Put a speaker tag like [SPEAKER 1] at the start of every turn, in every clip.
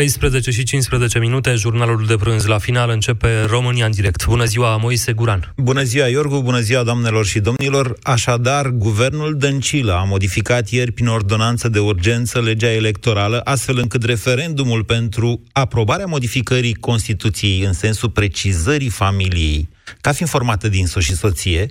[SPEAKER 1] 13 și 15 minute, jurnalul de prânz la final începe România în direct. Bună ziua, Moise Guran.
[SPEAKER 2] Bună ziua, Iorgu, bună ziua, doamnelor și domnilor. Așadar, guvernul Dăncilă a modificat ieri prin ordonanță de urgență legea electorală, astfel încât referendumul pentru aprobarea modificării Constituției în sensul precizării familiei ca fiind formată din soț și soție,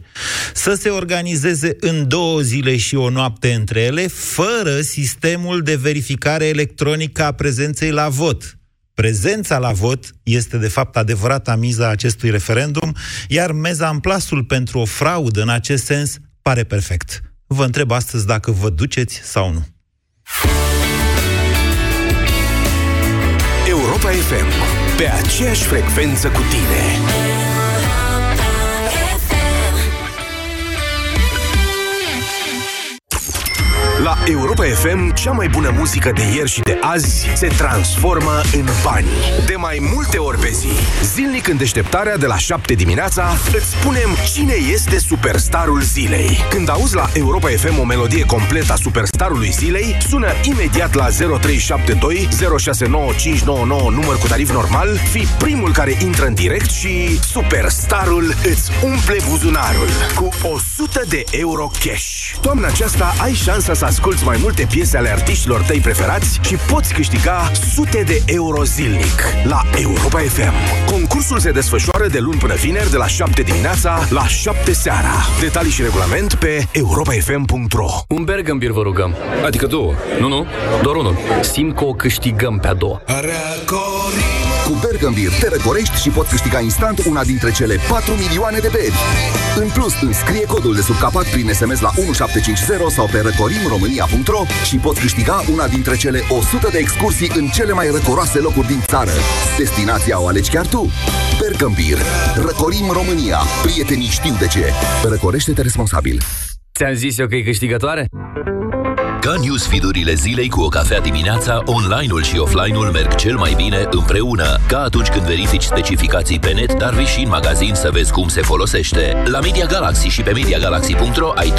[SPEAKER 2] să se organizeze în două zile și o noapte între ele, fără sistemul de verificare electronică a prezenței la vot. Prezența la vot este, de fapt, adevărata miza acestui referendum, iar meza amplasul pentru o fraudă în acest sens pare perfect. Vă întreb astăzi dacă vă duceți sau nu.
[SPEAKER 3] Europa FM, pe aceeași frecvență cu tine. La Europa FM, cea mai bună muzică de ieri și de azi se transformă în bani. De mai multe ori pe zi, zilnic în deșteptarea de la 7 dimineața, îți spunem cine este superstarul zilei. Când auzi la Europa FM o melodie completă a superstarului zilei, sună imediat la 0372 069599 număr cu tarif normal, fi primul care intră în direct și superstarul îți umple buzunarul cu 100 de euro cash. Toamna aceasta ai șansa să asculti mai multe piese ale artiștilor tăi preferați și poți câștiga sute de euro zilnic la Europa FM. Concursul se desfășoară de luni până vineri de la 7 dimineața la 7 seara. Detalii și regulament pe europafm.ro
[SPEAKER 4] Un Bergambir vă rugăm. Adică două. Nu, nu, doar unul. Simt că o câștigăm pe a doua.
[SPEAKER 3] Cu Bergambir te răcorești și poți câștiga instant una dintre cele 4 milioane de beri. În plus, înscrie codul de sub capac prin SMS la 1750 sau pe răcorimromânia.ro și poți câștiga una dintre cele 100 de excursii în cele mai răcoroase locuri din țară. Destinația o alegi chiar tu. Bergambir. Răcorim România. Prietenii știu de ce. Răcorește-te responsabil.
[SPEAKER 4] Ți-am zis eu că e câștigătoare?
[SPEAKER 5] Ca newsfeed-urile zilei cu o cafea dimineața, online-ul și offline-ul merg cel mai bine împreună. Ca atunci când verifici specificații pe net, dar vii și în magazin să vezi cum se folosește. La Media Galaxy și pe MediaGalaxy.ro ai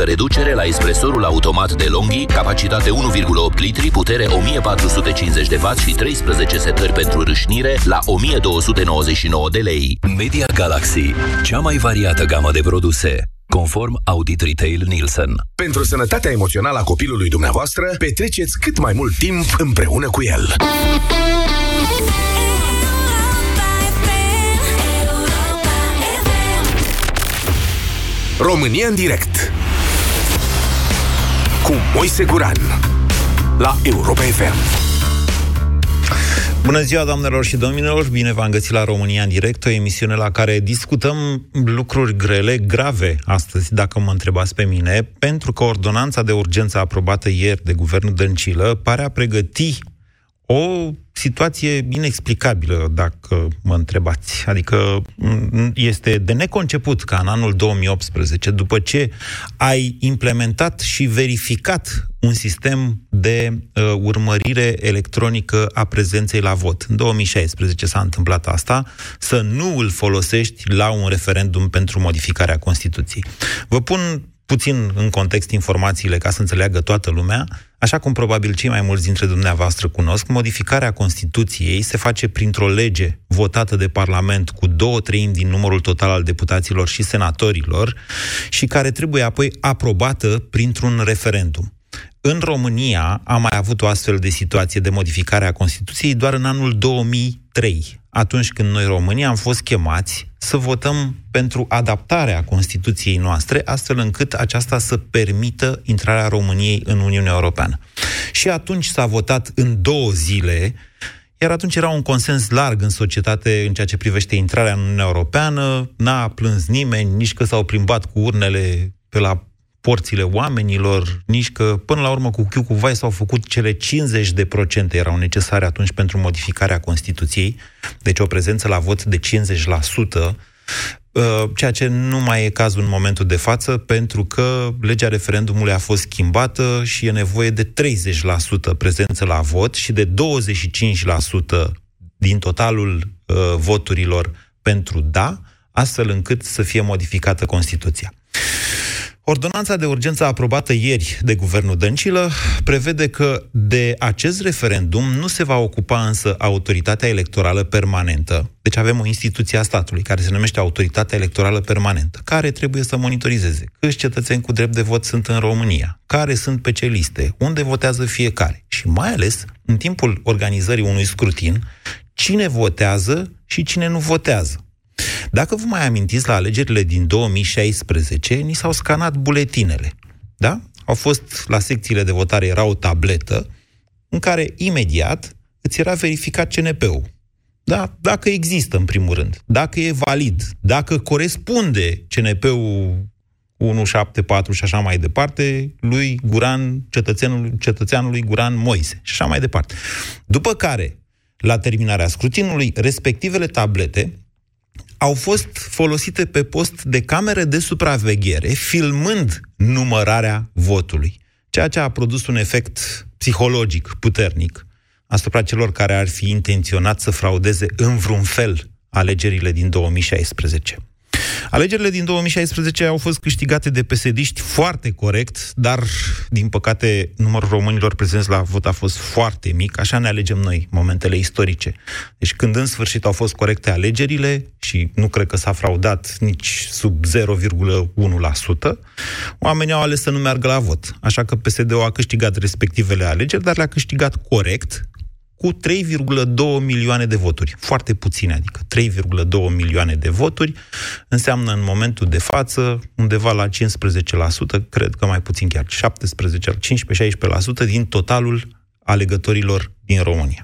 [SPEAKER 5] 35% reducere la espresorul automat de Longhi, capacitate 1,8 litri, putere 1450 de W și 13 setări pentru râșnire la 1299 de lei. Media Galaxy, cea mai variată gamă de produse conform Audit Retail Nielsen.
[SPEAKER 3] Pentru sănătatea emoțională a copilului dumneavoastră, petreceți cât mai mult timp împreună cu el. România în direct cu Moise Guran la Europa FM.
[SPEAKER 2] Bună ziua, doamnelor și domnilor! Bine v-am găsit la România în direct, o emisiune la care discutăm lucruri grele, grave astăzi, dacă mă întrebați pe mine, pentru că ordonanța de urgență aprobată ieri de guvernul Dăncilă pare a pregăti o situație inexplicabilă, dacă mă întrebați. Adică este de neconceput ca în anul 2018, după ce ai implementat și verificat un sistem de uh, urmărire electronică a prezenței la vot. În 2016 s-a întâmplat asta, să nu îl folosești la un referendum pentru modificarea Constituției. Vă pun puțin în context informațiile ca să înțeleagă toată lumea, așa cum probabil cei mai mulți dintre dumneavoastră cunosc, modificarea Constituției se face printr-o lege votată de Parlament cu două treimi din numărul total al deputaților și senatorilor și care trebuie apoi aprobată printr-un referendum. În România am mai avut o astfel de situație de modificare a Constituției doar în anul 2003, atunci când noi românii am fost chemați să votăm pentru adaptarea Constituției noastre, astfel încât aceasta să permită intrarea României în Uniunea Europeană. Și atunci s-a votat în două zile, iar atunci era un consens larg în societate în ceea ce privește intrarea în Uniunea Europeană, n-a plâns nimeni, nici că s-au plimbat cu urnele pe la porțile oamenilor, nici că până la urmă cu Chiu cu Vai s-au făcut cele 50 de procente erau necesare atunci pentru modificarea Constituției, deci o prezență la vot de 50%, uh, ceea ce nu mai e cazul în momentul de față, pentru că legea referendumului a fost schimbată și e nevoie de 30% prezență la vot și de 25% din totalul uh, voturilor pentru da, astfel încât să fie modificată Constituția. Ordonanța de urgență aprobată ieri de guvernul Dăncilă prevede că de acest referendum nu se va ocupa însă autoritatea electorală permanentă. Deci avem o instituție a statului care se numește Autoritatea Electorală Permanentă, care trebuie să monitorizeze câți cetățeni cu drept de vot sunt în România, care sunt pe ce liste, unde votează fiecare și mai ales în timpul organizării unui scrutin, cine votează și cine nu votează. Dacă vă mai amintiți, la alegerile din 2016, ni s-au scanat buletinele. Da? Au fost, la secțiile de votare era o tabletă în care imediat îți era verificat CNP-ul. Da? Dacă există, în primul rând, dacă e valid, dacă corespunde CNP-ul 174 și așa mai departe, lui Guran, cetățeanului, cetățeanului Guran Moise și așa mai departe. După care, la terminarea scrutinului, respectivele tablete au fost folosite pe post de camere de supraveghere, filmând numărarea votului, ceea ce a produs un efect psihologic puternic asupra celor care ar fi intenționat să fraudeze în vreun fel alegerile din 2016. Alegerile din 2016 au fost câștigate de pesediști foarte corect, dar, din păcate, numărul românilor prezenți la vot a fost foarte mic. Așa ne alegem noi momentele istorice. Deci când în sfârșit au fost corecte alegerile, și nu cred că s-a fraudat nici sub 0,1%, oamenii au ales să nu meargă la vot. Așa că PSD-ul a câștigat respectivele alegeri, dar le-a câștigat corect, cu 3,2 milioane de voturi. Foarte puține, adică 3,2 milioane de voturi înseamnă în momentul de față undeva la 15%, cred că mai puțin chiar 17, 15-16% din totalul alegătorilor din România.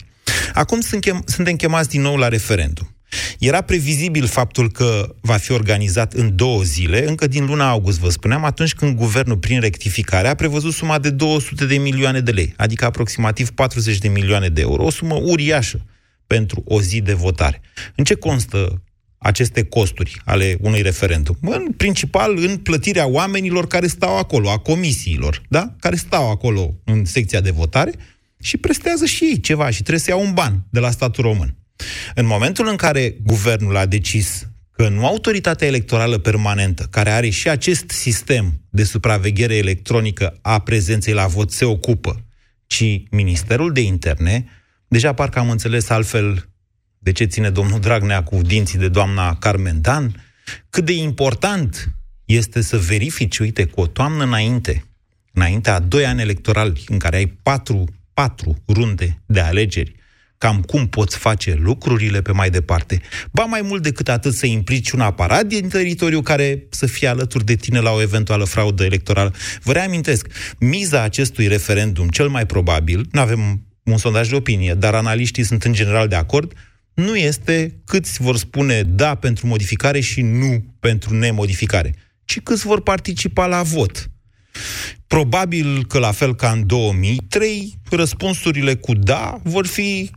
[SPEAKER 2] Acum suntem chemați din nou la referendum. Era previzibil faptul că va fi organizat în două zile, încă din luna august, vă spuneam, atunci când guvernul, prin rectificare, a prevăzut suma de 200 de milioane de lei, adică aproximativ 40 de milioane de euro, o sumă uriașă pentru o zi de votare. În ce constă aceste costuri ale unui referendum? În principal în plătirea oamenilor care stau acolo, a comisiilor, da? care stau acolo în secția de votare și prestează și ei ceva și trebuie să iau un ban de la statul român. În momentul în care guvernul a decis că nu autoritatea electorală permanentă, care are și acest sistem de supraveghere electronică a prezenței la vot, se ocupă, ci Ministerul de Interne, deja parcă am înțeles altfel de ce ține domnul Dragnea cu dinții de doamna Carmen Dan, cât de important este să verifici, uite, cu o toamnă înainte, înainte a doi ani electorali, în care ai patru, patru runde de alegeri, cam cum poți face lucrurile pe mai departe. Ba mai mult decât atât să implici un aparat din teritoriu care să fie alături de tine la o eventuală fraudă electorală. Vă reamintesc, miza acestui referendum, cel mai probabil, nu avem un sondaj de opinie, dar analiștii sunt în general de acord, nu este câți vor spune da pentru modificare și nu pentru nemodificare, ci câți vor participa la vot. Probabil că, la fel ca în 2003, răspunsurile cu da vor fi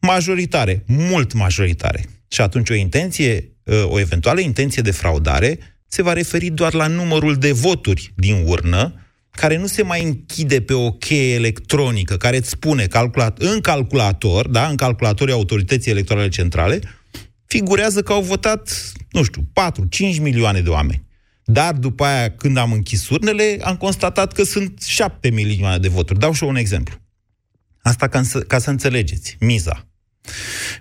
[SPEAKER 2] majoritare, mult majoritare. Și atunci o intenție, ă, o eventuală intenție de fraudare se va referi doar la numărul de voturi din urnă, care nu se mai închide pe o cheie electronică, care îți spune calculat, în calculator, da, în calculatorii autorității electorale centrale, figurează că au votat, nu știu, 4-5 milioane de oameni. Dar după aia, când am închis urnele, am constatat că sunt 7 milioane de voturi. Dau și eu un exemplu. Asta ca să, ca să înțelegeți. Miza.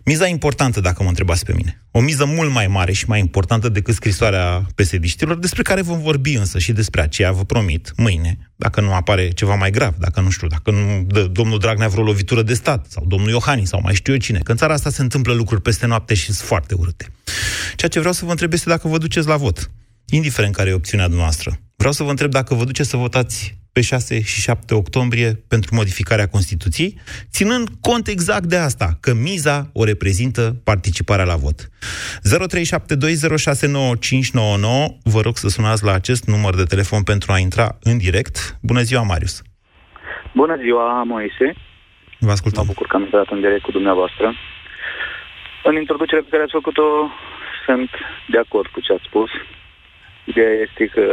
[SPEAKER 2] Miza importantă, dacă mă întrebați pe mine. O miză mult mai mare și mai importantă decât scrisoarea pesediștilor, despre care vom vorbi însă și despre aceea, vă promit, mâine, dacă nu apare ceva mai grav, dacă nu știu, dacă nu dă domnul Dragnea vreo lovitură de stat, sau domnul Iohannis, sau mai știu eu cine, că în țara asta se întâmplă lucruri peste noapte și sunt foarte urâte. Ceea ce vreau să vă întreb este dacă vă duceți la vot, indiferent care e opțiunea noastră. Vreau să vă întreb dacă vă duceți să votați pe 6 și 7 octombrie pentru modificarea Constituției, ținând cont exact de asta, că miza o reprezintă participarea la vot. 0372069599, vă rog să sunați la acest număr de telefon pentru a intra în direct. Bună ziua, Marius!
[SPEAKER 6] Bună ziua, Moise!
[SPEAKER 2] Vă ascultăm.
[SPEAKER 6] Mă bucur că am intrat în direct cu dumneavoastră. În introducerea pe care ați făcut-o, sunt de acord cu ce ați spus. Ideea este că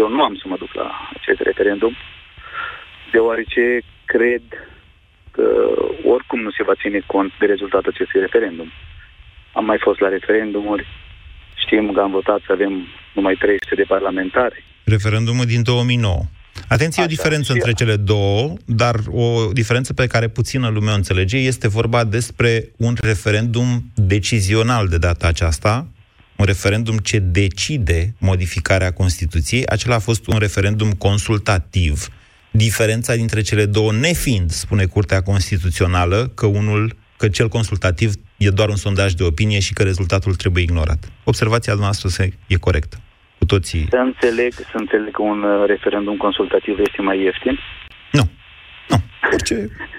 [SPEAKER 6] eu nu am să mă duc la acest referendum, deoarece cred că oricum nu se va ține cont de rezultatul acestui referendum. Am mai fost la referendumuri, știm că am votat să avem numai 300 de parlamentari.
[SPEAKER 2] Referendumul din 2009. Atenție,
[SPEAKER 6] Așa,
[SPEAKER 2] o diferență
[SPEAKER 6] și-
[SPEAKER 2] între cele două, dar o diferență pe care puțină lume o înțelege. Este vorba despre un referendum decizional de data aceasta, un referendum ce decide modificarea Constituției. Acela a fost un referendum consultativ. Diferența dintre cele două nefiind, spune Curtea Constituțională, că unul, că cel consultativ e doar un sondaj de opinie și că rezultatul trebuie ignorat. Observația noastră se- e corectă. Cu toții
[SPEAKER 6] Să înțeleg, să înțeleg că un uh, referendum consultativ este mai ieftin.
[SPEAKER 2] Nu. Nu. Orice...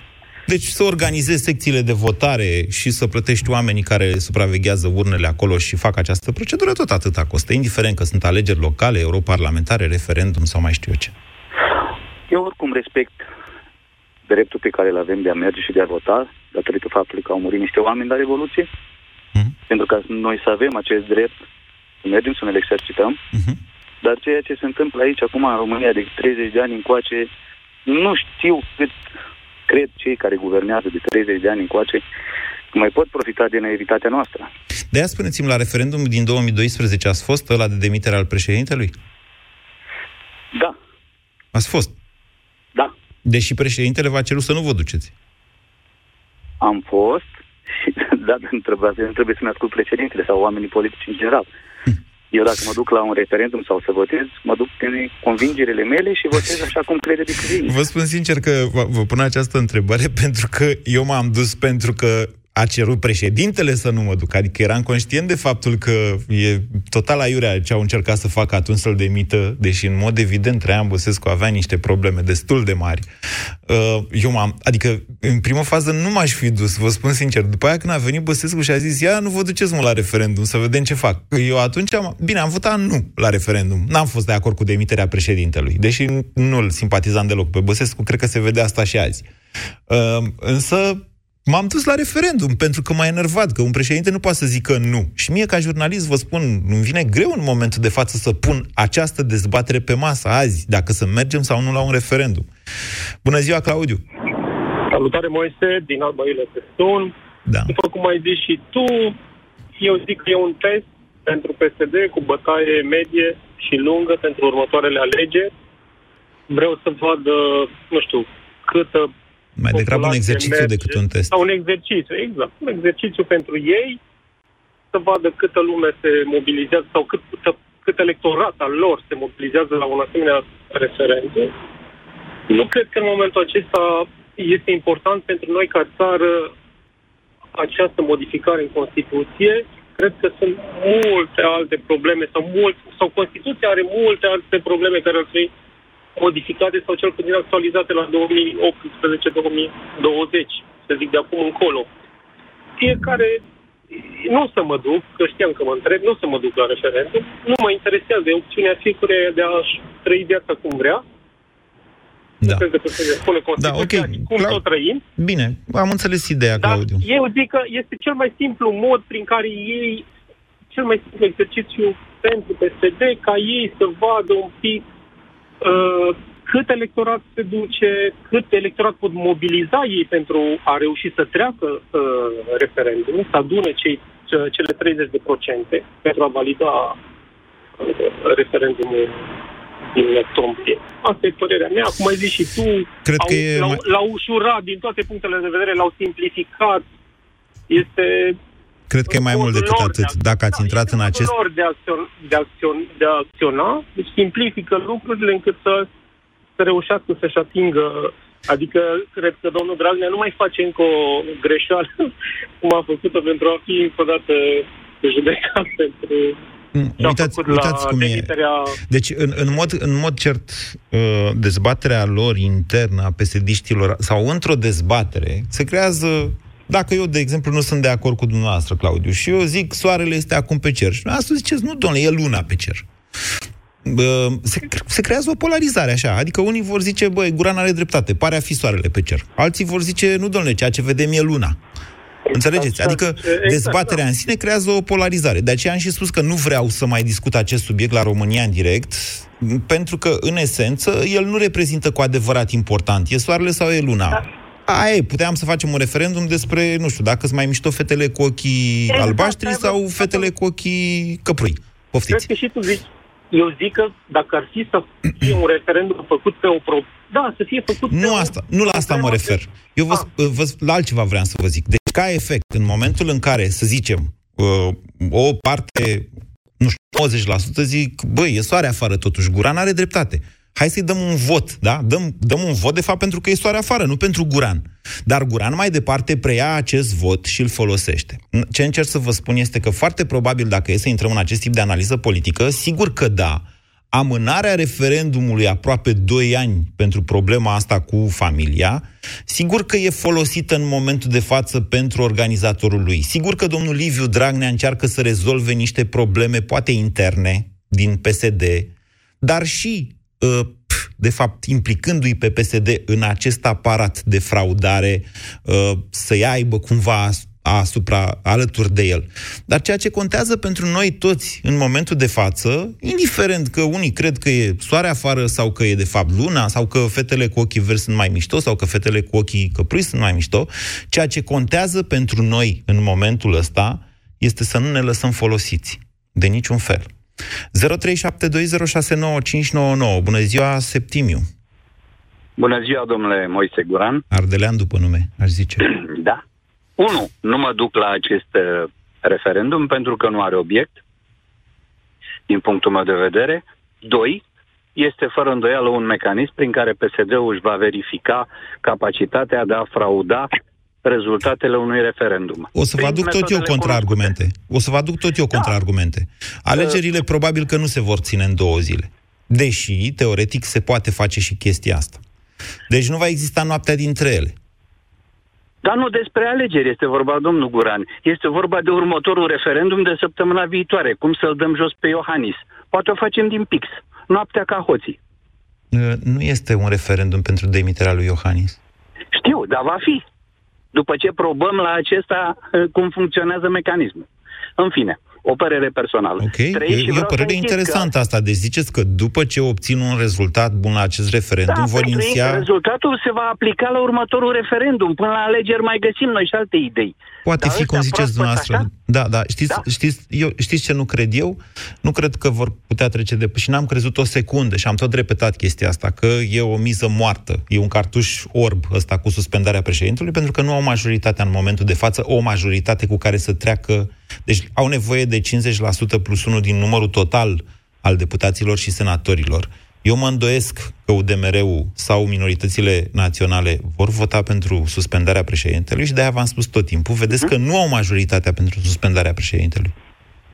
[SPEAKER 2] Deci să organizezi secțiile de votare și să plătești oamenii care supraveghează urnele acolo și fac această procedură, tot atâta costă, indiferent că sunt alegeri locale, europarlamentare, referendum sau mai știu eu ce.
[SPEAKER 6] Eu oricum respect dreptul pe care îl avem de a merge și de a vota, datorită faptului că au murit niște oameni la Revoluție,
[SPEAKER 2] Mhm.
[SPEAKER 6] pentru ca noi să avem acest drept, să mergem să ne le exercităm,
[SPEAKER 2] Mhm.
[SPEAKER 6] dar ceea ce se întâmplă aici acum în România de 30 de ani încoace, nu știu cât cred cei care guvernează de 30 de ani încoace, că mai pot profita de naivitatea noastră.
[SPEAKER 2] De aia spuneți-mi, la referendum din 2012 ați fost ăla de demitere al președintelui?
[SPEAKER 6] Da,
[SPEAKER 2] Ați fost.
[SPEAKER 6] da,
[SPEAKER 2] Deși președintele v-a cerut să nu vă duceți.
[SPEAKER 6] am fost și da, nu trebuie, nu trebuie să-mi ascult președintele sau oamenii politici în general. Eu dacă mă duc la un referendum sau să votez, mă duc prin convingerile mele și votez așa cum crede de cuvinte.
[SPEAKER 2] Vă spun sincer că vă vă pun această întrebare pentru că eu m-am dus pentru că a cerut președintele să nu mă duc. Adică eram conștient de faptul că e total aiurea ce au încercat să facă atunci să-l demită, deși în mod evident Traian Băsescu avea niște probleme destul de mari. Uh, Eu m-am, adică în primă fază nu m-aș fi dus, vă spun sincer. După aia când a venit Băsescu și a zis, ia nu vă duceți mă la referendum, să vedem ce fac. Eu atunci am, bine, am votat nu la referendum. N-am fost de acord cu demiterea președintelui, deși nu-l simpatizam deloc pe Băsescu, cred că se vede asta și azi. Uh, însă m-am dus la referendum pentru că m-a enervat că un președinte nu poate să zică nu. Și mie, ca jurnalist, vă spun, îmi vine greu în momentul de față să pun această dezbatere pe masă azi, dacă să mergem sau nu la un referendum. Bună ziua, Claudiu!
[SPEAKER 7] Salutare, Moise, din Alba Iulia te sun.
[SPEAKER 2] Da.
[SPEAKER 7] După cum ai zis și tu, eu zic că e un test pentru PSD cu bătaie medie și lungă pentru următoarele alegeri. Vreau să văd, uh, nu știu, câtă
[SPEAKER 2] Mai degrabă un
[SPEAKER 7] populație
[SPEAKER 2] exercițiu
[SPEAKER 7] merge.
[SPEAKER 2] decât un test.
[SPEAKER 7] Sau un exercițiu, exact. Un exercițiu pentru ei, să vadă câtă lume se mobilizează sau cât, cât, cât electorat al lor se mobilizează la un asemenea referendum. Nu cred că în momentul acesta este important pentru noi ca țară această modificare în Constituție. Cred că sunt multe alte probleme sau, mult, sau Constituția are multe alte probleme care ar trebui modificate sau cel puțin actualizate la 2018-2020, să zic de acum încolo. Fiecare, nu o să mă duc, că știam că mă întreb, nu o să mă duc la referendum, nu mă interesează, e opțiunea fiecare de a-și trăi viața cum vrea,
[SPEAKER 2] Da.
[SPEAKER 7] cred că trebuie să ne spune Constituția,
[SPEAKER 2] Da, ok.
[SPEAKER 7] cum
[SPEAKER 2] Clau-
[SPEAKER 7] tot trăim,
[SPEAKER 2] Bine, am înțeles ideea,
[SPEAKER 7] dar
[SPEAKER 2] Claudiu.
[SPEAKER 7] eu zic că este cel mai simplu mod prin care ei, cel mai simplu exercițiu pentru PSD, ca ei să vadă un pic uh, cât electorat se duce, cât electorat pot mobiliza ei pentru a reuși să treacă uh, referendumul, să adune cei, ce- cele 30% pentru a valida uh, referendumul din octombrie. Asta e părerea mea. Cum ai zis și tu,
[SPEAKER 2] Cred
[SPEAKER 7] au,
[SPEAKER 2] că e
[SPEAKER 7] l-au,
[SPEAKER 2] mai-
[SPEAKER 7] l-au ușurat din toate punctele de vedere, l-au simplificat. Este
[SPEAKER 2] Cred că e mai mult
[SPEAKER 7] modul
[SPEAKER 2] decât
[SPEAKER 7] lor de
[SPEAKER 2] atât.
[SPEAKER 7] a-
[SPEAKER 2] Dacă ați
[SPEAKER 7] da,
[SPEAKER 2] intrat
[SPEAKER 7] este
[SPEAKER 2] în
[SPEAKER 7] modul
[SPEAKER 2] acest...
[SPEAKER 7] lor de a, acțion, de, acțion, de a acționa, deci simplifică lucrurile încât să, să reușească să-și atingă Adică, cred că domnul Dragnea nu mai face încă o greșeală, cum a făcut-o pentru a fi încă o dată judecat pentru
[SPEAKER 2] Mm,
[SPEAKER 7] ce a
[SPEAKER 2] Uitați,
[SPEAKER 7] făcut
[SPEAKER 2] uitați
[SPEAKER 7] la
[SPEAKER 2] cum e.
[SPEAKER 7] demiterea
[SPEAKER 2] Deci, în, în, mod, în mod cert, uh, dezbaterea lor internă a psd sau într-o dezbatere, se creează dacă eu, de exemplu, nu sunt de acord cu dumneavoastră, Claudiu, și eu zic soarele este acum pe cer, și dumneavoastră ziceți, nu, domnule, e luna pe cer. Bă, se, se creează o polarizare așa, adică unii vor zice, băi, Guran are dreptate, pare a fi soarele pe cer. Alții vor zice, nu, domnule, ceea ce vedem e luna. Înțelegeți? Adică
[SPEAKER 7] Exact,
[SPEAKER 2] dezbaterea
[SPEAKER 7] da.
[SPEAKER 2] în sine creează o polarizare. De aceea am și spus că nu vreau să mai discut acest subiect la România în direct, pentru că, în esență, el nu reprezintă cu adevărat important. E soarele sau e luna? Aia e, puteam să facem un referendum despre, nu știu, dacă sunt mai mișto fetele cu ochii
[SPEAKER 7] Exact,
[SPEAKER 2] albaștri
[SPEAKER 7] da,
[SPEAKER 2] sau
[SPEAKER 7] da.
[SPEAKER 2] fetele cu ochii căprui. Poftiți.
[SPEAKER 7] Cred că și tu zici, eu zic că dacă ar fi să fie un referendum făcut pe o pro... Da, să fie făcut
[SPEAKER 2] Nu, asta, nu la asta mă refer. Eu vă,
[SPEAKER 7] Ah.
[SPEAKER 2] vă, la altceva vreau să vă zic. Deci, ca efect, în momentul în care, să zicem, uh, o parte, nu știu, 90% zic, băi, e soare afară totuși, Guran are dreptate. Hai să-i dăm un vot, da? Dăm, dăm un vot, de fapt, pentru că e soare afară, nu pentru Guran. Dar Guran mai departe preia acest vot și îl folosește. Ce încerc să vă spun este că foarte probabil, dacă e să intrăm în acest tip de analiză politică, sigur că da, amânarea referendumului aproape 2 ani pentru problema asta cu familia, sigur că e folosită în momentul de față pentru organizatorul lui. Sigur că domnul Liviu Dragnea încearcă să rezolve niște probleme, poate interne, din PSD, dar și, uh, pf, de fapt, implicându-i pe PSD în acest aparat de fraudare, uh, să-i aibă cumva as- asupra, alături de el. Dar ceea ce contează pentru noi toți în momentul de față, indiferent că unii cred că e soare afară sau că e de fapt luna, sau că fetele cu ochii verzi sunt mai mișto, sau că fetele cu ochii căprui sunt mai mișto, ceea ce contează pentru noi în momentul ăsta este să nu ne lăsăm folosiți. De niciun fel. 0372069599. Bună ziua, Septimiu.
[SPEAKER 8] Bună ziua, domnule Moise Guran.
[SPEAKER 2] Ardelean după nume, aș zice.
[SPEAKER 8] Da. Unu, nu mă duc la acest uh, referendum pentru că nu are obiect, din punctul meu de vedere. Doi, este fără îndoială un mecanism prin care PSD-ul își va verifica capacitatea de a frauda rezultatele unui referendum.
[SPEAKER 2] O să vă
[SPEAKER 8] Prin
[SPEAKER 2] aduc tot eu
[SPEAKER 8] metodele
[SPEAKER 2] contraargumente. O să vă aduc tot eu contraargumente. Alegerile probabil că nu se vor ține în două zile. Deși, teoretic, se poate face și chestia asta. Deci nu va exista noaptea dintre ele.
[SPEAKER 8] Dar nu despre alegeri este vorba, domnul Guran. Este vorba de următorul referendum de săptămâna viitoare. Cum să-l dăm jos pe Iohannis? Poate o facem din pix. Noaptea ca hoții.
[SPEAKER 2] Uh, Nu este un referendum pentru demiterea lui Iohannis.
[SPEAKER 8] Știu, dar va fi. După ce probăm la acesta eh, cum funcționează mecanismul. În fine, o părere personală.
[SPEAKER 2] Ok? E,
[SPEAKER 8] Trei și
[SPEAKER 2] e o
[SPEAKER 8] vreau să
[SPEAKER 2] părere
[SPEAKER 8] insist
[SPEAKER 2] interesantă asta. Deci ziceți că după ce obțin un rezultat bun la acest referendum,
[SPEAKER 8] Da,
[SPEAKER 2] vor
[SPEAKER 8] pentru
[SPEAKER 2] iniția...
[SPEAKER 8] rezultatul se va aplica la următorul referendum. Până la alegeri mai găsim noi și alte idei.
[SPEAKER 2] Poate
[SPEAKER 8] Dar
[SPEAKER 2] fi, cum
[SPEAKER 8] ăstea
[SPEAKER 2] ziceți
[SPEAKER 8] proaspăt
[SPEAKER 2] dumneavoastră.
[SPEAKER 8] așa?
[SPEAKER 2] Da, da. Știți,
[SPEAKER 8] Da.
[SPEAKER 2] Știți, eu, știți ce nu cred eu? Nu cred că vor putea trece de... Și n-am crezut o secundă și am tot repetat chestia asta, că e o miză moartă. E un cartuș orb ăsta cu suspendarea președintelui, pentru că nu au majoritatea în momentul de față, o majoritate cu care să treacă... Deci au nevoie de 50% plus 1 din numărul total al deputaților și senatorilor. Eu mă îndoiesc că UDMR-ul sau minoritățile naționale vor vota pentru suspendarea președintelui și de-aia v-am spus tot timpul. Vedeți că nu au majoritatea pentru suspendarea președintelui.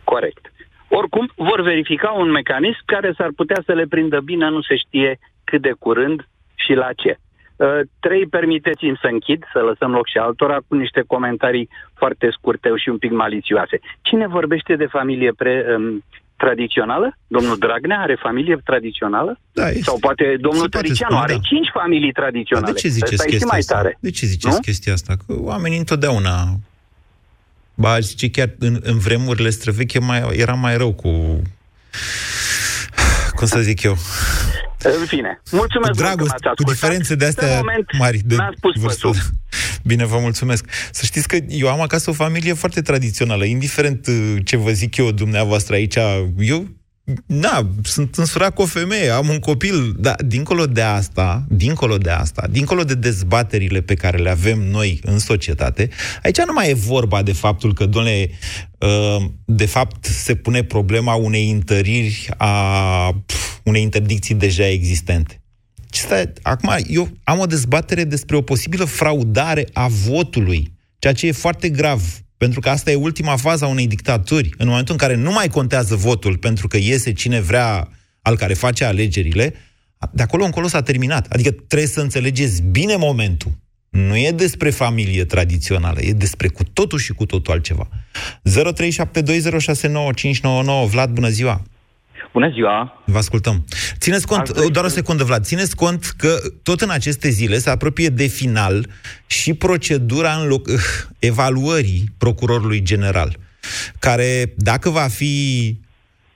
[SPEAKER 8] Corect. Oricum, vor verifica un mecanism care s-ar putea să le prindă bine, nu se știe cât de curând și la ce. Uh, trei, permiteți-mi să închid, să lăsăm loc și altora cu niște comentarii foarte scurte și un pic malițioase. Cine vorbește de familie pre, um, tradițională? Domnul Dragnea are familie tradițională?
[SPEAKER 2] Da, este.
[SPEAKER 8] Sau poate domnul
[SPEAKER 2] Se poate
[SPEAKER 8] Tăricianu
[SPEAKER 2] spune,
[SPEAKER 8] are
[SPEAKER 2] da.
[SPEAKER 8] cinci familii
[SPEAKER 2] Dar
[SPEAKER 8] tradiționale.
[SPEAKER 2] de ce ziceți
[SPEAKER 8] Ăsta e și
[SPEAKER 2] chestia
[SPEAKER 8] mai
[SPEAKER 2] asta?
[SPEAKER 8] tare.
[SPEAKER 2] De ce ziceți
[SPEAKER 8] Nu?
[SPEAKER 2] chestia asta? Că oamenii întotdeauna... Ba, aș zice chiar în, în vremurile străveche mai, era mai rău cu... Cum să zic eu?
[SPEAKER 8] În fine, mulțumesc
[SPEAKER 2] cu
[SPEAKER 8] mult că
[SPEAKER 2] dragoste,
[SPEAKER 8] m-ați
[SPEAKER 2] cu
[SPEAKER 8] ascultat.
[SPEAKER 2] diferențe de
[SPEAKER 8] Pe
[SPEAKER 2] astea
[SPEAKER 8] moment,
[SPEAKER 2] mari de
[SPEAKER 8] mi-a spus
[SPEAKER 2] vârstă.
[SPEAKER 8] Păsul.
[SPEAKER 2] Bine, vă mulțumesc. Să știți că eu am acasă o familie foarte tradițională, indiferent uh, ce vă zic eu dumneavoastră aici, eu Na, sunt însurat cu o femeie, am un copil, dar dincolo de asta, dincolo de asta, dincolo de dezbaterile pe care le avem noi în societate, aici nu mai e vorba de faptul că, domnule, uh, de fapt se pune problema unei întăriri a pf, unei interdicții deja existente. Și stai, acum, eu am o dezbatere despre o posibilă fraudare a votului, ceea ce e foarte grav, pentru că asta e ultima fază a unei dictaturi. În momentul în care nu mai contează votul pentru că iese cine vrea al care face alegerile, de acolo încolo s-a terminat. Adică trebuie să înțelegeți bine momentul. Nu e despre familie tradițională, e despre cu totul și cu totul altceva. 0372069599 Vlad, bună ziua!
[SPEAKER 9] Bună ziua!
[SPEAKER 2] Vă ascultăm. Țineți cont,
[SPEAKER 9] Aș dori
[SPEAKER 2] doar o
[SPEAKER 9] să-
[SPEAKER 2] secundă, Vlad, țineți cont că tot în aceste zile se apropie de final și procedura în loc, evaluării procurorului general, care, dacă va fi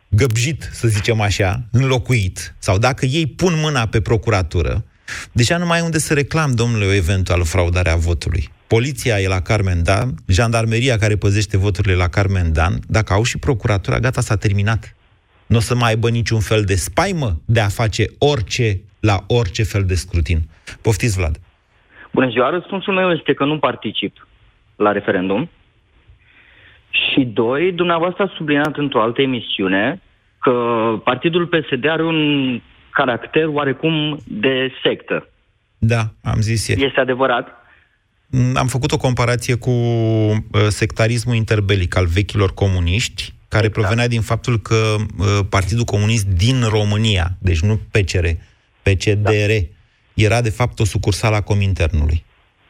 [SPEAKER 2] găbjit, să zicem așa, înlocuit, sau dacă ei pun mâna pe procuratură, deja nu mai e unde să reclam, domnule, o eventuală fraudare a votului. Poliția e la Carmen Dan, jandarmeria care păzește voturile e la Carmen Dan, dacă au și procuratura, gata, s-a terminat. Nu o să mai aibă niciun fel de spaimă de a face orice la orice fel de scrutin. Poftiți, Vlad.
[SPEAKER 9] Bună ziua, răspunsul meu este că nu particip la referendum. Și doi, dumneavoastră a subliniat într-o altă emisiune că partidul PSD are un caracter oarecum de sectă.
[SPEAKER 2] Da, am zis ieri.
[SPEAKER 9] Este adevărat?
[SPEAKER 2] Mm, am făcut o comparație cu uh, sectarismul interbelic al vechilor comuniști, care exact. provenea din faptul că uh, Partidul Comunist din România, deci nu PCR, PCDR, da. era de fapt o sucursală a Cominternului.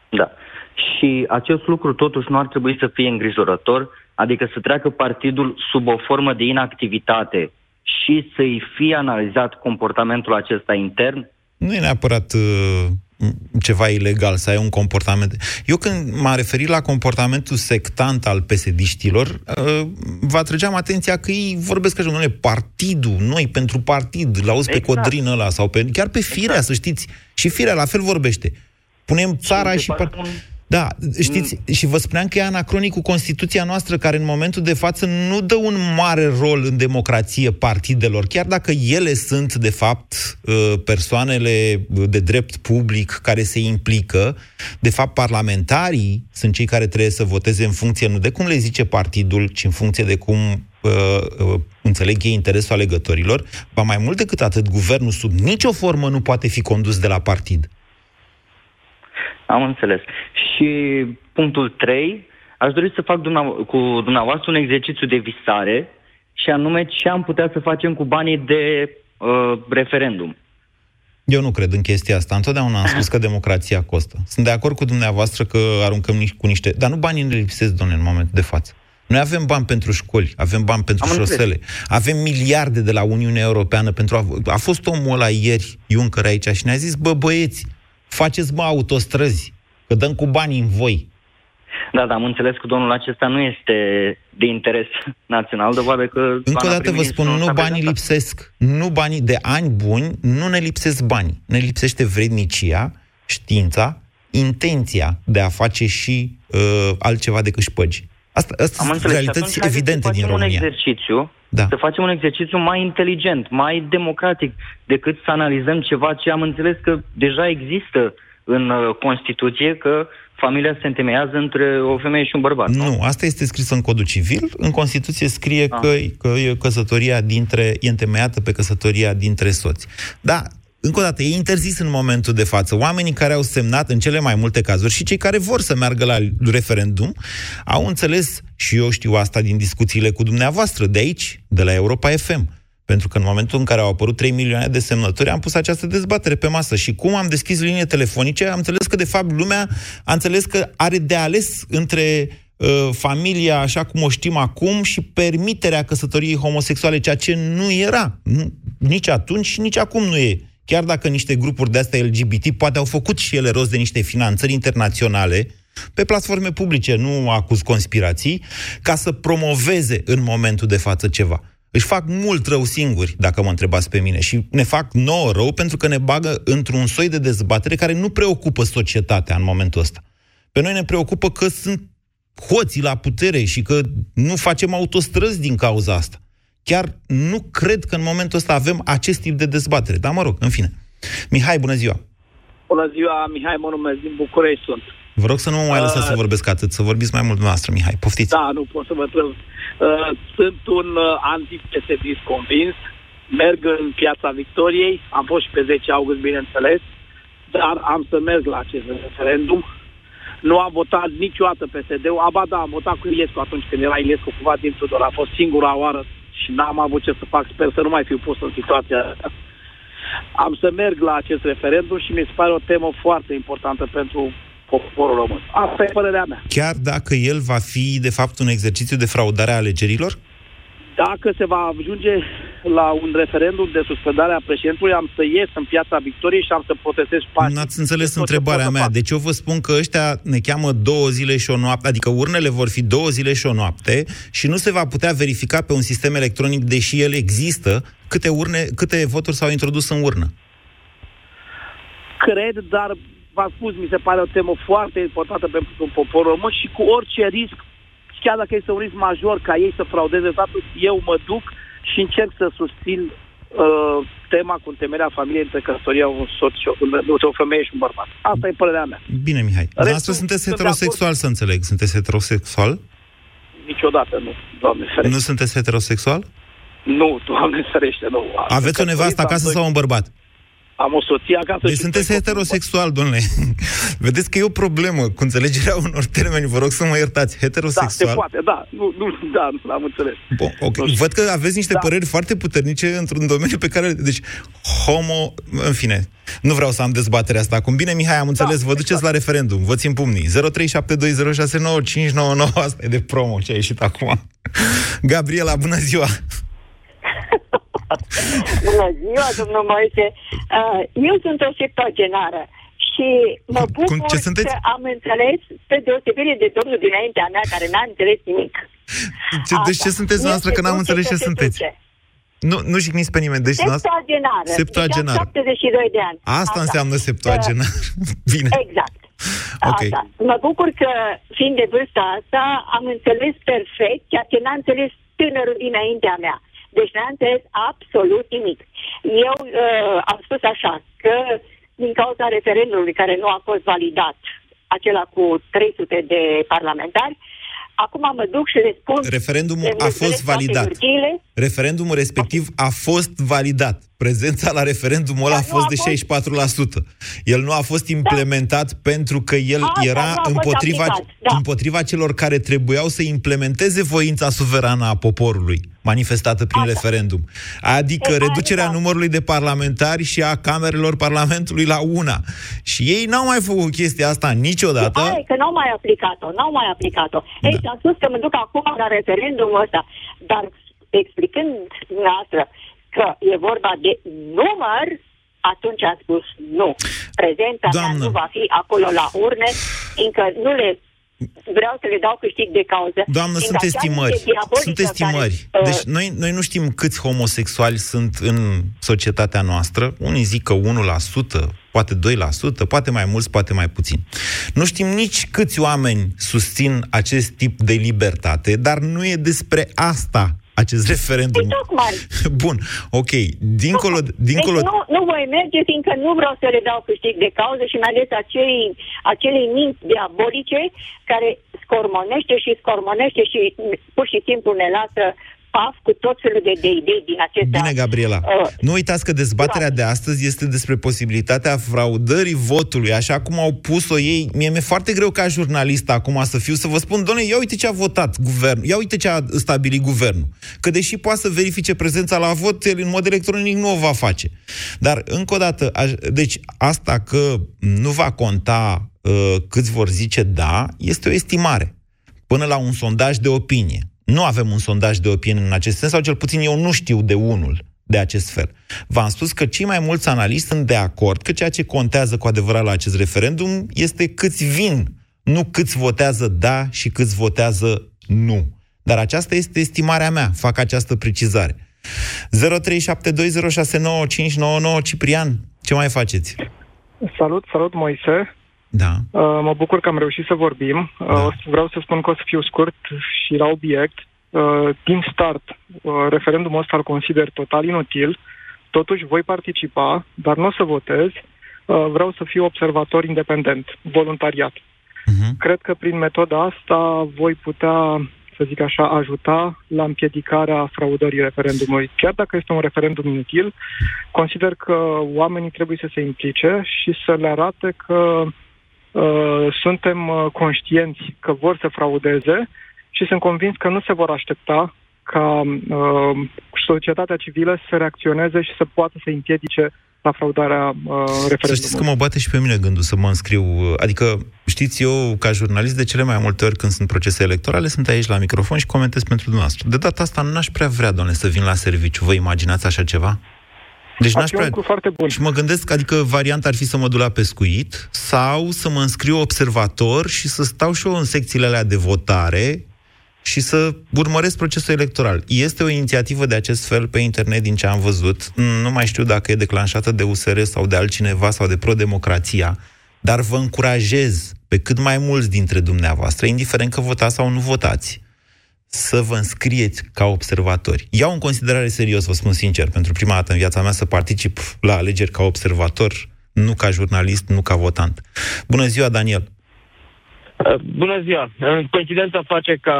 [SPEAKER 9] Da. Și acest lucru totuși nu ar trebui să fie îngrijorător, adică să treacă partidul sub o formă de inactivitate și să-i fie analizat comportamentul acesta intern?
[SPEAKER 2] Nu e neapărat uh, ceva ilegal să ai un comportament. Eu când m-am referit la comportamentul sectant al pesediștilor, uh, vă atrăgeam atenția că ei vorbesc că noi partidul, noi pentru partid, l auzi exact. pe codrină ăla sau pe, chiar pe firea, exact. să știți. Și firea la fel vorbește. Punem țara și... și par... Da, știți, mm. și vă spuneam că e anacronic cu Constituția noastră, care în momentul de față nu dă un mare rol în democrație partidelor, chiar dacă ele sunt, de fapt, uh, persoanele de drept public care se implică. De fapt, parlamentarii sunt cei care trebuie să voteze în funcție nu de cum le zice partidul, ci în funcție de cum uh, uh, înțeleg ei interesul alegătorilor. Ba mai mult decât atât, guvernul sub nicio formă nu poate fi condus de la partid.
[SPEAKER 9] Am înțeles. Și punctul 3, aș dori să fac dumneavo- cu dumneavoastră un exercițiu de visare și anume ce am putea să facem cu banii de uh, referendum.
[SPEAKER 2] Eu nu cred în chestia asta. Întotdeauna am spus că democrația costă. Sunt de acord cu dumneavoastră că aruncăm cu niște... Dar nu banii ne lipsesc, domnule, în momentul de față. Noi avem bani pentru școli, avem bani pentru Am șosele, înțeles. avem miliarde de la Uniunea Europeană pentru... A... a fost omul ăla ieri, Juncker, aici și ne-a zis, bă, băieți, faceți, mă, autostrăzi, că dăm cu bani în voi.
[SPEAKER 9] Da, dar am înțeles că domnul acesta nu este de interes național, dovadă că...
[SPEAKER 2] Încă o dată vă spun, nu banii lipsesc. Nu banii de ani buni, nu ne lipsesc banii. Ne lipsește vrednicia, știința, intenția de a face și uh, altceva decât șpăgi. Asta, asta sunt realități evidente din România.
[SPEAKER 9] Un exercițiu, da. Să facem un exercițiu mai inteligent, mai democratic, decât să analizăm ceva ce am înțeles că deja există în uh, Constituție, că familia se întemeiază între o femeie și un bărbat.
[SPEAKER 2] Nu, nu asta este scris în codul civil. În Constituție scrie ah. că, că e căsătoria dintre, e întemeiată pe căsătoria dintre soți. Da, încă o dată, e interzis în momentul de față. Oamenii care au semnat în cele mai multe cazuri și cei care vor să meargă la referendum au înțeles, și eu știu asta din discuțiile cu dumneavoastră, de aici, de la Europa FM. Pentru că în momentul în care au apărut 3 milioane de semnături, am pus această dezbatere pe masă. Și cum am deschis linie telefonice, am înțeles că, de fapt, lumea a înțeles că are de ales între uh, familia așa cum o știm acum și permiterea căsătoriei homosexuale, ceea ce nu era. Nu, nici atunci și nici acum nu e chiar dacă niște grupuri de astea LGBT poate au făcut și ele rost de niște finanțări internaționale, pe platforme publice, nu acuz conspirații, ca să promoveze în momentul de față ceva. Își fac mult rău singuri, dacă mă întrebați pe mine, și ne fac nouă rău pentru că ne bagă într-un soi de dezbatere care nu preocupă societatea în momentul ăsta. Pe noi ne preocupă că sunt hoții la putere și că nu facem autostrăzi din cauza asta. Chiar nu cred că în momentul ăsta avem acest tip de dezbatere. Dar mă rog, în fine. Mihai, bună ziua!
[SPEAKER 10] Bună ziua, Mihai, mă numesc, din București sunt.
[SPEAKER 2] Vă rog să nu mă mai lăsați uh, să vorbesc atât, să vorbiți mai mult dumneavoastră, Mihai. Poftiți.
[SPEAKER 10] Da, nu pot să vă trăv. Uh, sunt un uh, anti-PSD convins, merg în piața Victoriei, am fost și pe 10 august, bineînțeles, dar am să merg la acest referendum. Nu am votat niciodată PSD-ul, aba da, am votat cu Ilescu atunci când era Ilescu cumva din Tudor, a fost singura oară și n-am avut ce să fac. Sper să nu mai fiu pus în situația asta. Am să merg la acest referendum și mi se pare o temă foarte importantă pentru poporul român. Asta e părerea mea.
[SPEAKER 2] Chiar dacă el va fi, de fapt, un exercițiu de fraudare a alegerilor?
[SPEAKER 10] Dacă se va ajunge la un referendum de suspendare a președintului, am să ies în piața Victoriei și am să protestez pașnic.
[SPEAKER 2] N-ați înțeles întrebarea mea. Fac. Deci eu vă spun că ăștia ne cheamă două zile și o noapte, adică urnele vor fi două zile și o noapte și nu se va putea verifica pe un sistem electronic, deși el există, câte, urne, câte voturi s-au introdus în urnă.
[SPEAKER 10] Cred, dar v-am spus, mi se pare o temă foarte importantă pentru poporul român și cu orice risc chiar dacă este un risc major ca ei să fraudeze statul, eu mă duc și încerc să susțin uh, tema cu temerea familiei între căsătoria un soț, și o, o femeie și un bărbat. Asta e părerea mea.
[SPEAKER 2] Bine, Mihai. Dumneavoastră sunteți
[SPEAKER 10] sunt de
[SPEAKER 2] heterosexual, să înțeleg. Sunteți heterosexual?
[SPEAKER 10] Niciodată nu, doamne ferește.
[SPEAKER 2] Nu sunteți heterosexual?
[SPEAKER 10] Nu, doamne ferește, nu.
[SPEAKER 2] Aveți o nevastă acasă sau un bărbat?
[SPEAKER 10] Am o soție acasă
[SPEAKER 2] Deci
[SPEAKER 10] și
[SPEAKER 2] sunteți
[SPEAKER 10] trei copii.
[SPEAKER 2] heterosexual, domnule. Vedeți că e o problemă cu înțelegerea unor termeni. Vă rog să mă iertați.
[SPEAKER 10] Da, se
[SPEAKER 2] Heterosexual.
[SPEAKER 10] poate, da. Nu, nu, da, nu am înțeles.
[SPEAKER 2] Bun, ok. Văd că aveți niște
[SPEAKER 10] Da.
[SPEAKER 2] păreri foarte puternice într-un domeniu pe care... Deci, homo... În fine, nu vreau să am dezbaterea asta acum. Bine, Mihai, am înțeles. Vă duceți la referendum. Vă țin pumnii. 0372069599. Asta e de promo ce a ieșit acum. Gabriela, bună ziua!
[SPEAKER 11] Bună ziua, domnul Moise. Uh, Eu sunt o septuagenară și mă
[SPEAKER 2] Cum-
[SPEAKER 11] bucur
[SPEAKER 2] ce sunteți?
[SPEAKER 11] că am înțeles, pe deosebire de domnul dinaintea mea, care n-a înțeles nimic.
[SPEAKER 2] Ce, deci ce sunteți
[SPEAKER 11] Nu
[SPEAKER 2] noastră
[SPEAKER 11] se
[SPEAKER 2] că n-am
[SPEAKER 11] duce
[SPEAKER 2] înțeles
[SPEAKER 11] să
[SPEAKER 2] ce
[SPEAKER 11] se
[SPEAKER 2] sunteți?
[SPEAKER 11] duce.
[SPEAKER 2] Nu, nu jigniți pe nimeni. Deci, noastră-
[SPEAKER 11] Septuagenară.
[SPEAKER 2] Septuagenară.
[SPEAKER 11] Deci am 72 de ani.
[SPEAKER 2] Asta înseamnă septuagenar. Bine.
[SPEAKER 11] Exact.
[SPEAKER 2] Ok.
[SPEAKER 11] Asta. Mă bucur că, fiind de vârsta asta, am înțeles perfect ceea ce n-a înțeles tânărul dinaintea mea. Deci n-a înțeles absolut nimic. Eu uh, am spus așa, că din cauza referendumului care nu a fost validat, acela cu 300 de parlamentari, acum mă duc și le spun...
[SPEAKER 2] Referendumul
[SPEAKER 11] le
[SPEAKER 2] a
[SPEAKER 11] înțeles
[SPEAKER 2] fost
[SPEAKER 11] toate
[SPEAKER 2] validat.
[SPEAKER 11] hârtiile.
[SPEAKER 2] Referendumul respectiv a fost validat. Prezența la referendumul ăla a
[SPEAKER 11] Dar nu
[SPEAKER 2] fost
[SPEAKER 11] a
[SPEAKER 2] de 64%. El nu a fost implementat pentru că el
[SPEAKER 11] A, dar
[SPEAKER 2] era
[SPEAKER 11] nu a fost
[SPEAKER 2] împotriva,
[SPEAKER 11] aplicat, da.
[SPEAKER 2] împotriva celor care trebuiau să implementeze voința suverană a poporului manifestată prin referendum. Adică
[SPEAKER 11] E,
[SPEAKER 2] reducerea
[SPEAKER 11] adică-
[SPEAKER 2] numărului de parlamentari și a camerelor Parlamentului la una. Și ei n-au mai făcut chestia asta niciodată.
[SPEAKER 11] Aia e că n-au mai aplicat-o, n-au mai aplicat-o. Da. Ei, am spus că mă duc acum la referendumul ăsta, dar explicând dumneavoastră că e vorba de număr, atunci am spus nu. Prezența
[SPEAKER 2] Doamnă.
[SPEAKER 11] mea nu va fi acolo la urne, fiindcă nu le vreau să le dau câștig de cauză.
[SPEAKER 2] Doamnă,
[SPEAKER 11] fiindcă
[SPEAKER 2] sunt
[SPEAKER 11] acea
[SPEAKER 2] estimări.
[SPEAKER 11] idee diabolică
[SPEAKER 2] Sunt estimări.
[SPEAKER 11] Care, uh,
[SPEAKER 2] Deci noi, noi nu știm câți homosexuali sunt în societatea noastră. Unii zic că 1%, poate 2%, poate mai mulți, poate mai puțin. Nu știm nici câți oameni susțin acest tip de libertate, dar nu e despre asta acest referendum.
[SPEAKER 11] Păi tocmai.
[SPEAKER 2] Bun, ok. Dincolo, dincolo...
[SPEAKER 11] Deci nu, nu voi merge, fiindcă nu vreau să le dau câștig de cauză și mai ales acelei, acelei minți diabolice care scormonește și scormonește și pur și simplu ne lasă paf cu tot felul de, de idei din acestea.
[SPEAKER 2] Bine, Gabriela.
[SPEAKER 11] Uh,
[SPEAKER 2] Nu uitați că dezbaterea de astăzi este despre posibilitatea fraudării votului, așa cum au pus-o ei. Mie mi-e foarte greu ca jurnalist acum să fiu, să vă spun, doamne, ia uite ce a votat guvernul, ia uite ce a stabilit guvernul. Că deși poate să verifice prezența la vot, el în mod electronic nu o va face. Dar, încă o dată, aș, deci asta că nu va conta uh, câți vor zice da, este o estimare. Până la un sondaj de opinie. Nu avem un sondaj de opinie în acest sens, sau cel puțin eu nu știu de unul de acest fel. V-am spus că cei mai mulți analiști sunt de acord că ceea ce contează cu adevărat la acest referendum este câți vin, nu câți votează da și câți votează nu. Dar aceasta este estimarea mea, fac această precizare. 0372069599 Ciprian, ce mai faceți?
[SPEAKER 12] Salut, salut Moise.
[SPEAKER 2] Da.
[SPEAKER 12] Uh, mă bucur că am reușit să vorbim. Uh, o să- Vreau să spun că o să fiu scurt și la obiect. Uh, Din start, uh, referendumul ăsta îl consider total inutil. Totuși voi participa, dar nu o să votez. Uh, Vreau să fiu observator independent, voluntariat. Cred că prin metoda asta voi putea, să zic așa, ajuta la împiedicarea fraudării referendumului. Chiar dacă este un referendum inutil, consider că oamenii trebuie să se implice și să le arate că uh, suntem uh, conștienți că vor să fraudeze și sunt convins că nu se vor aștepta ca uh, societatea civilă să reacționeze și să poată să împiedice la fraudarea uh,
[SPEAKER 2] Să știți că
[SPEAKER 12] referendumului.
[SPEAKER 2] mă bate și pe mine gândul să mă înscriu. Adică, știți, eu, ca jurnalist, de cele mai multe ori când sunt procese electorale, sunt aici la microfon și comentez pentru dumneavoastră. De data asta n-aș prea vrea, doamne, să vin la serviciu. Vă imaginați așa ceva? Deci
[SPEAKER 12] Ar
[SPEAKER 2] n-aș
[SPEAKER 12] fi un
[SPEAKER 2] prea...
[SPEAKER 12] lucru foarte bun.
[SPEAKER 2] Și mă gândesc, adică varianta ar fi să mă duc la pescuit sau să mă înscriu observator și să stau și eu în secțiile alea de votare și să urmăresc procesul electoral. Este o inițiativă de acest fel pe internet din ce am văzut. Nu mai știu dacă e declanșată de USR sau de altcineva sau de pro-democrația, dar vă încurajez pe cât mai mulți dintre dumneavoastră, indiferent că votați sau nu votați, să vă înscrieți ca observatori. Iau în considerare serios, vă spun sincer, pentru prima dată în viața mea să particip la alegeri ca observator, nu ca jurnalist, nu ca votant. Bună ziua, Daniel!
[SPEAKER 13] Uh, bună ziua! Coincidența face ca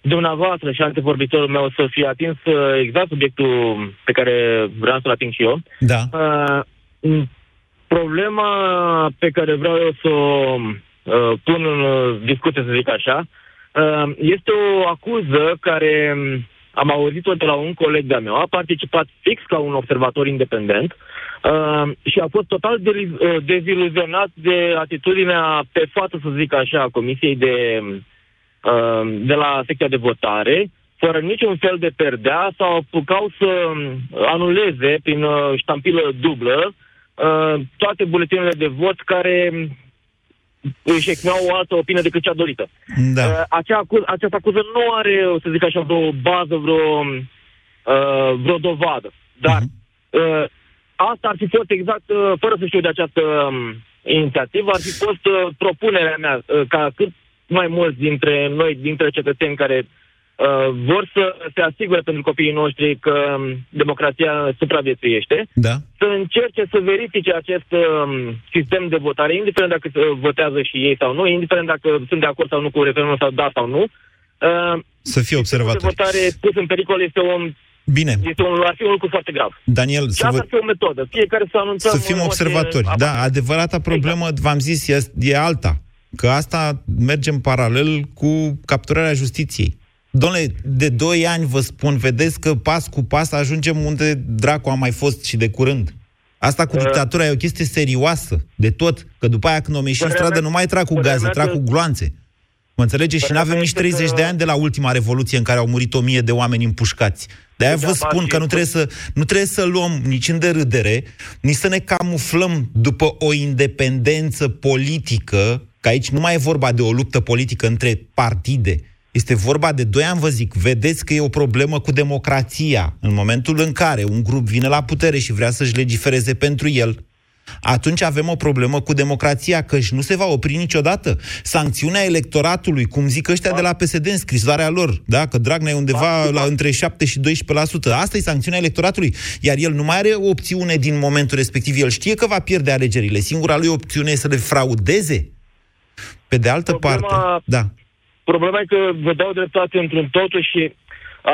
[SPEAKER 13] dumneavoastră și antevorbitorul meu să fie atins uh, exact subiectul pe care vreau să-l ating și eu.
[SPEAKER 2] Da.
[SPEAKER 13] Uh, problema pe care vreau eu să o uh, pun în discuție, să zic așa, uh, este o acuză care um, am auzit-o de la un coleg de-a meu, a participat fix ca un observator independent uh, și a fost total de, uh, deziluzionat de atitudinea pe față, să zic așa, a Comisiei de Uh, de la secția de votare, fără niciun fel de perdea, sau apucau să um, anuleze prin uh, ștampilă dublă uh, toate buletinele de vot care um, își exprimau o altă opinie decât cea dorită.
[SPEAKER 2] Da.
[SPEAKER 13] Acea acuz, această acuză nu are, să zic așa, vreo bază, vreo, vreo dovadă. Dar uh-huh. asta ar fi fost exact, fără să știu de această um, inițiativă, ar fi fost propunerea mea ca cât mai mulți dintre noi, dintre cetățeni care uh, vor să se asigure pentru copiii noștri că um, democrația supraviețuiește,
[SPEAKER 2] da.
[SPEAKER 13] să încerce să verifice acest uh, sistem de votare, indiferent dacă uh, votează și ei sau nu, indiferent dacă sunt de acord sau nu cu referendumul sau da sau nu.
[SPEAKER 2] Uh, să fie observatori.
[SPEAKER 13] De votare pus în pericol este un
[SPEAKER 2] Bine.
[SPEAKER 13] Este un, ar fi un lucru foarte grav.
[SPEAKER 2] Daniel,
[SPEAKER 13] și să vă... ar fi o metodă. Fiecare să anunțăm...
[SPEAKER 2] Să fim observatori. Da, adevărata problemă, exact. v-am zis, e, e alta că asta merge în paralel cu capturarea justiției. Domnule, de 2 ani vă spun, vedeți că pas cu pas ajungem unde dracu a mai fost și de curând. Asta cu uh. dictatura e o chestie serioasă, de tot. Că după aia când o ieși în stradă nu mai trag cu gaze, trag cu gloanțe. Mă înțelegeți? Și nu avem nici 30 de ani de la ultima revoluție în care au murit o mie de oameni împușcați. De-aia vă spun că nu trebuie, să, nu trebuie să luăm nici în derâdere, nici să ne camuflăm după o independență politică că aici nu mai e vorba de o luptă politică între partide. Este vorba de doi ani, vă zic, vedeți că e o problemă cu democrația. În momentul în care un grup vine la putere și vrea să-și legifereze pentru el, atunci avem o problemă cu democrația, că și nu se va opri niciodată. Sancțiunea electoratului, cum zic ăștia de la PSD în scrisoarea lor, da? că Dragnea e undeva la între 7 și 12%. Asta e sancțiunea electoratului. Iar el nu mai are o opțiune din momentul respectiv. El știe că va pierde alegerile. Singura lui opțiune e să le fraudeze. Pe de altă problema, parte, da.
[SPEAKER 13] Problema e că vă dau dreptate într-un totul și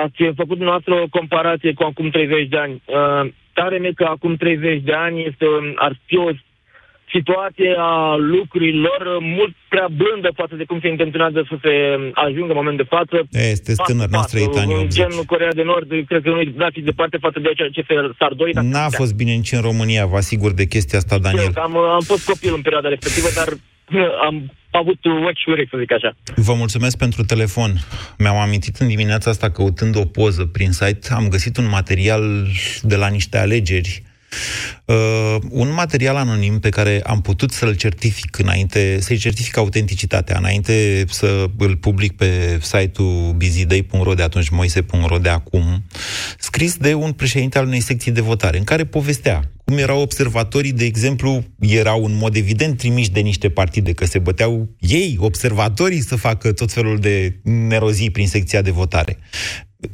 [SPEAKER 13] ați făcut dumneavoastră o comparație cu acum 30 de ani. Uh, tare mi că acum 30 de ani este, ar fi o situație a lucrurilor mult prea blândă față de cum se intenționează să se ajungă în moment de față.
[SPEAKER 2] Este tânăr, n-ați trăit anii 80.
[SPEAKER 13] Gen Corea de Nord, cred că nu e fi departe față de ceea ce s-ar dori.
[SPEAKER 2] N-a fost bine nici în România, vă asigur de chestia asta, Daniel.
[SPEAKER 13] Am, am fost copil în perioada respectivă, dar am avut ochi și urechi, să zic așa.
[SPEAKER 2] Vă mulțumesc pentru telefon. Mi-am amintit în dimineața asta, căutând o poză prin site, am găsit un material de la niște alegeri Uh, un material anonim pe care am putut să-l certific înainte, să-i certific autenticitatea, înainte să îl public pe site-ul busyday.ro de atunci, moise.ro de acum, scris de un președinte al unei secții de votare, în care povestea cum erau observatorii, de exemplu, erau în mod evident trimiși de niște partide, că se băteau ei, observatorii, să facă tot felul de nerozii prin secția de votare.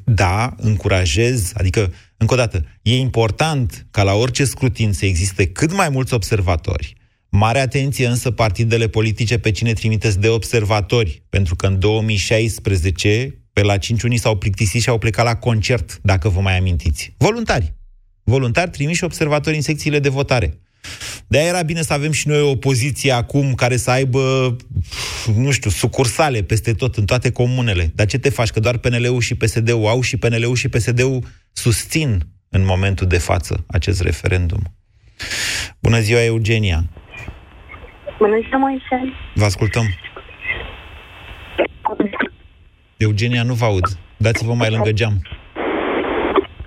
[SPEAKER 2] Da, încurajez, adică încă o dată, e important ca la orice scrutin să existe cât mai mulți observatori. Mare atenție însă partidele politice pe cine trimiteți de observatori, pentru că în 2016 pe la 5 unii s-au plictisit și au plecat la concert, dacă vă mai amintiți. Voluntari. Voluntari trimiși observatori în secțiile de votare. De-aia era bine să avem și noi o opoziție acum care să aibă, nu știu, sucursale peste tot, în toate comunele. Dar ce te faci? Că doar PNL-ul și PSD-ul au și PNL-ul și PSD-ul susțin în momentul de față acest referendum. Bună ziua, Eugenia!
[SPEAKER 14] Bună ziua, Moise!
[SPEAKER 2] Vă ascultăm! Eugenia, nu vă aud. Dați-vă mai lângă geam.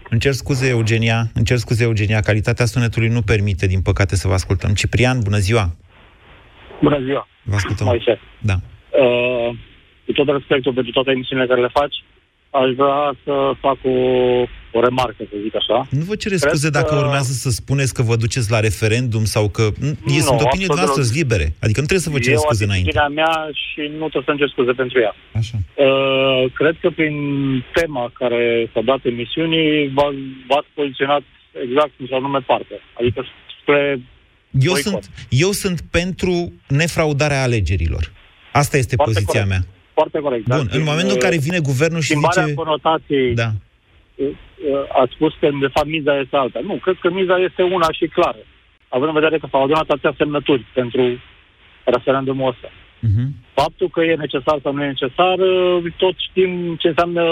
[SPEAKER 2] Îmi cer scuze, Eugenia, îmi cer scuze, Eugenia, calitatea sunetului nu permite, din păcate, să vă ascultăm. Ciprian, bună ziua!
[SPEAKER 15] Bună ziua!
[SPEAKER 2] Vă ascultăm.
[SPEAKER 15] Moise.
[SPEAKER 2] Da.
[SPEAKER 15] Uh, cu tot respectul pentru toate emisiunile care le faci, aș vrea să fac o, o remarcă, să zic așa.
[SPEAKER 2] Nu vă cere
[SPEAKER 15] Cred
[SPEAKER 2] scuze dacă
[SPEAKER 15] că-
[SPEAKER 2] urmează să spuneți că vă duceți la referendum sau că... Nu,
[SPEAKER 15] Nu,
[SPEAKER 2] sunt opiniile
[SPEAKER 15] absolut
[SPEAKER 2] noastre
[SPEAKER 15] deloc.
[SPEAKER 2] libere. Adică nu trebuie să vă cereți
[SPEAKER 15] e o
[SPEAKER 2] scuze înainte.
[SPEAKER 15] atitudinea mea și nu trebuie să-mi cer scuze pentru ea.
[SPEAKER 2] Așa.
[SPEAKER 15] Uh, cred că prin tema care s-a dat emisiunii v- v-ați poziționat exact într-o anume parte. Adică spre
[SPEAKER 2] Eu
[SPEAKER 15] boicot.
[SPEAKER 2] sunt, eu sunt pentru nefraudarea alegerilor. Asta este
[SPEAKER 15] Foarte
[SPEAKER 2] poziția
[SPEAKER 15] corect.
[SPEAKER 2] mea.
[SPEAKER 15] Foarte corect.
[SPEAKER 2] Bun,
[SPEAKER 15] Dar
[SPEAKER 2] în momentul în
[SPEAKER 15] uh,
[SPEAKER 2] care vine guvernul și
[SPEAKER 15] schimbarea
[SPEAKER 2] zice...
[SPEAKER 15] conotației,
[SPEAKER 2] Da.
[SPEAKER 15] uh, uh, ați spus că, de fapt, miza este alta. Nu, cred că miza este una și clară. Având în vedere că s-au adunat atâtea semnături pentru referendumul ăsta.
[SPEAKER 2] Mhm.
[SPEAKER 15] Faptul că e necesar sau nu e necesar, uh, tot știm ce înseamnă,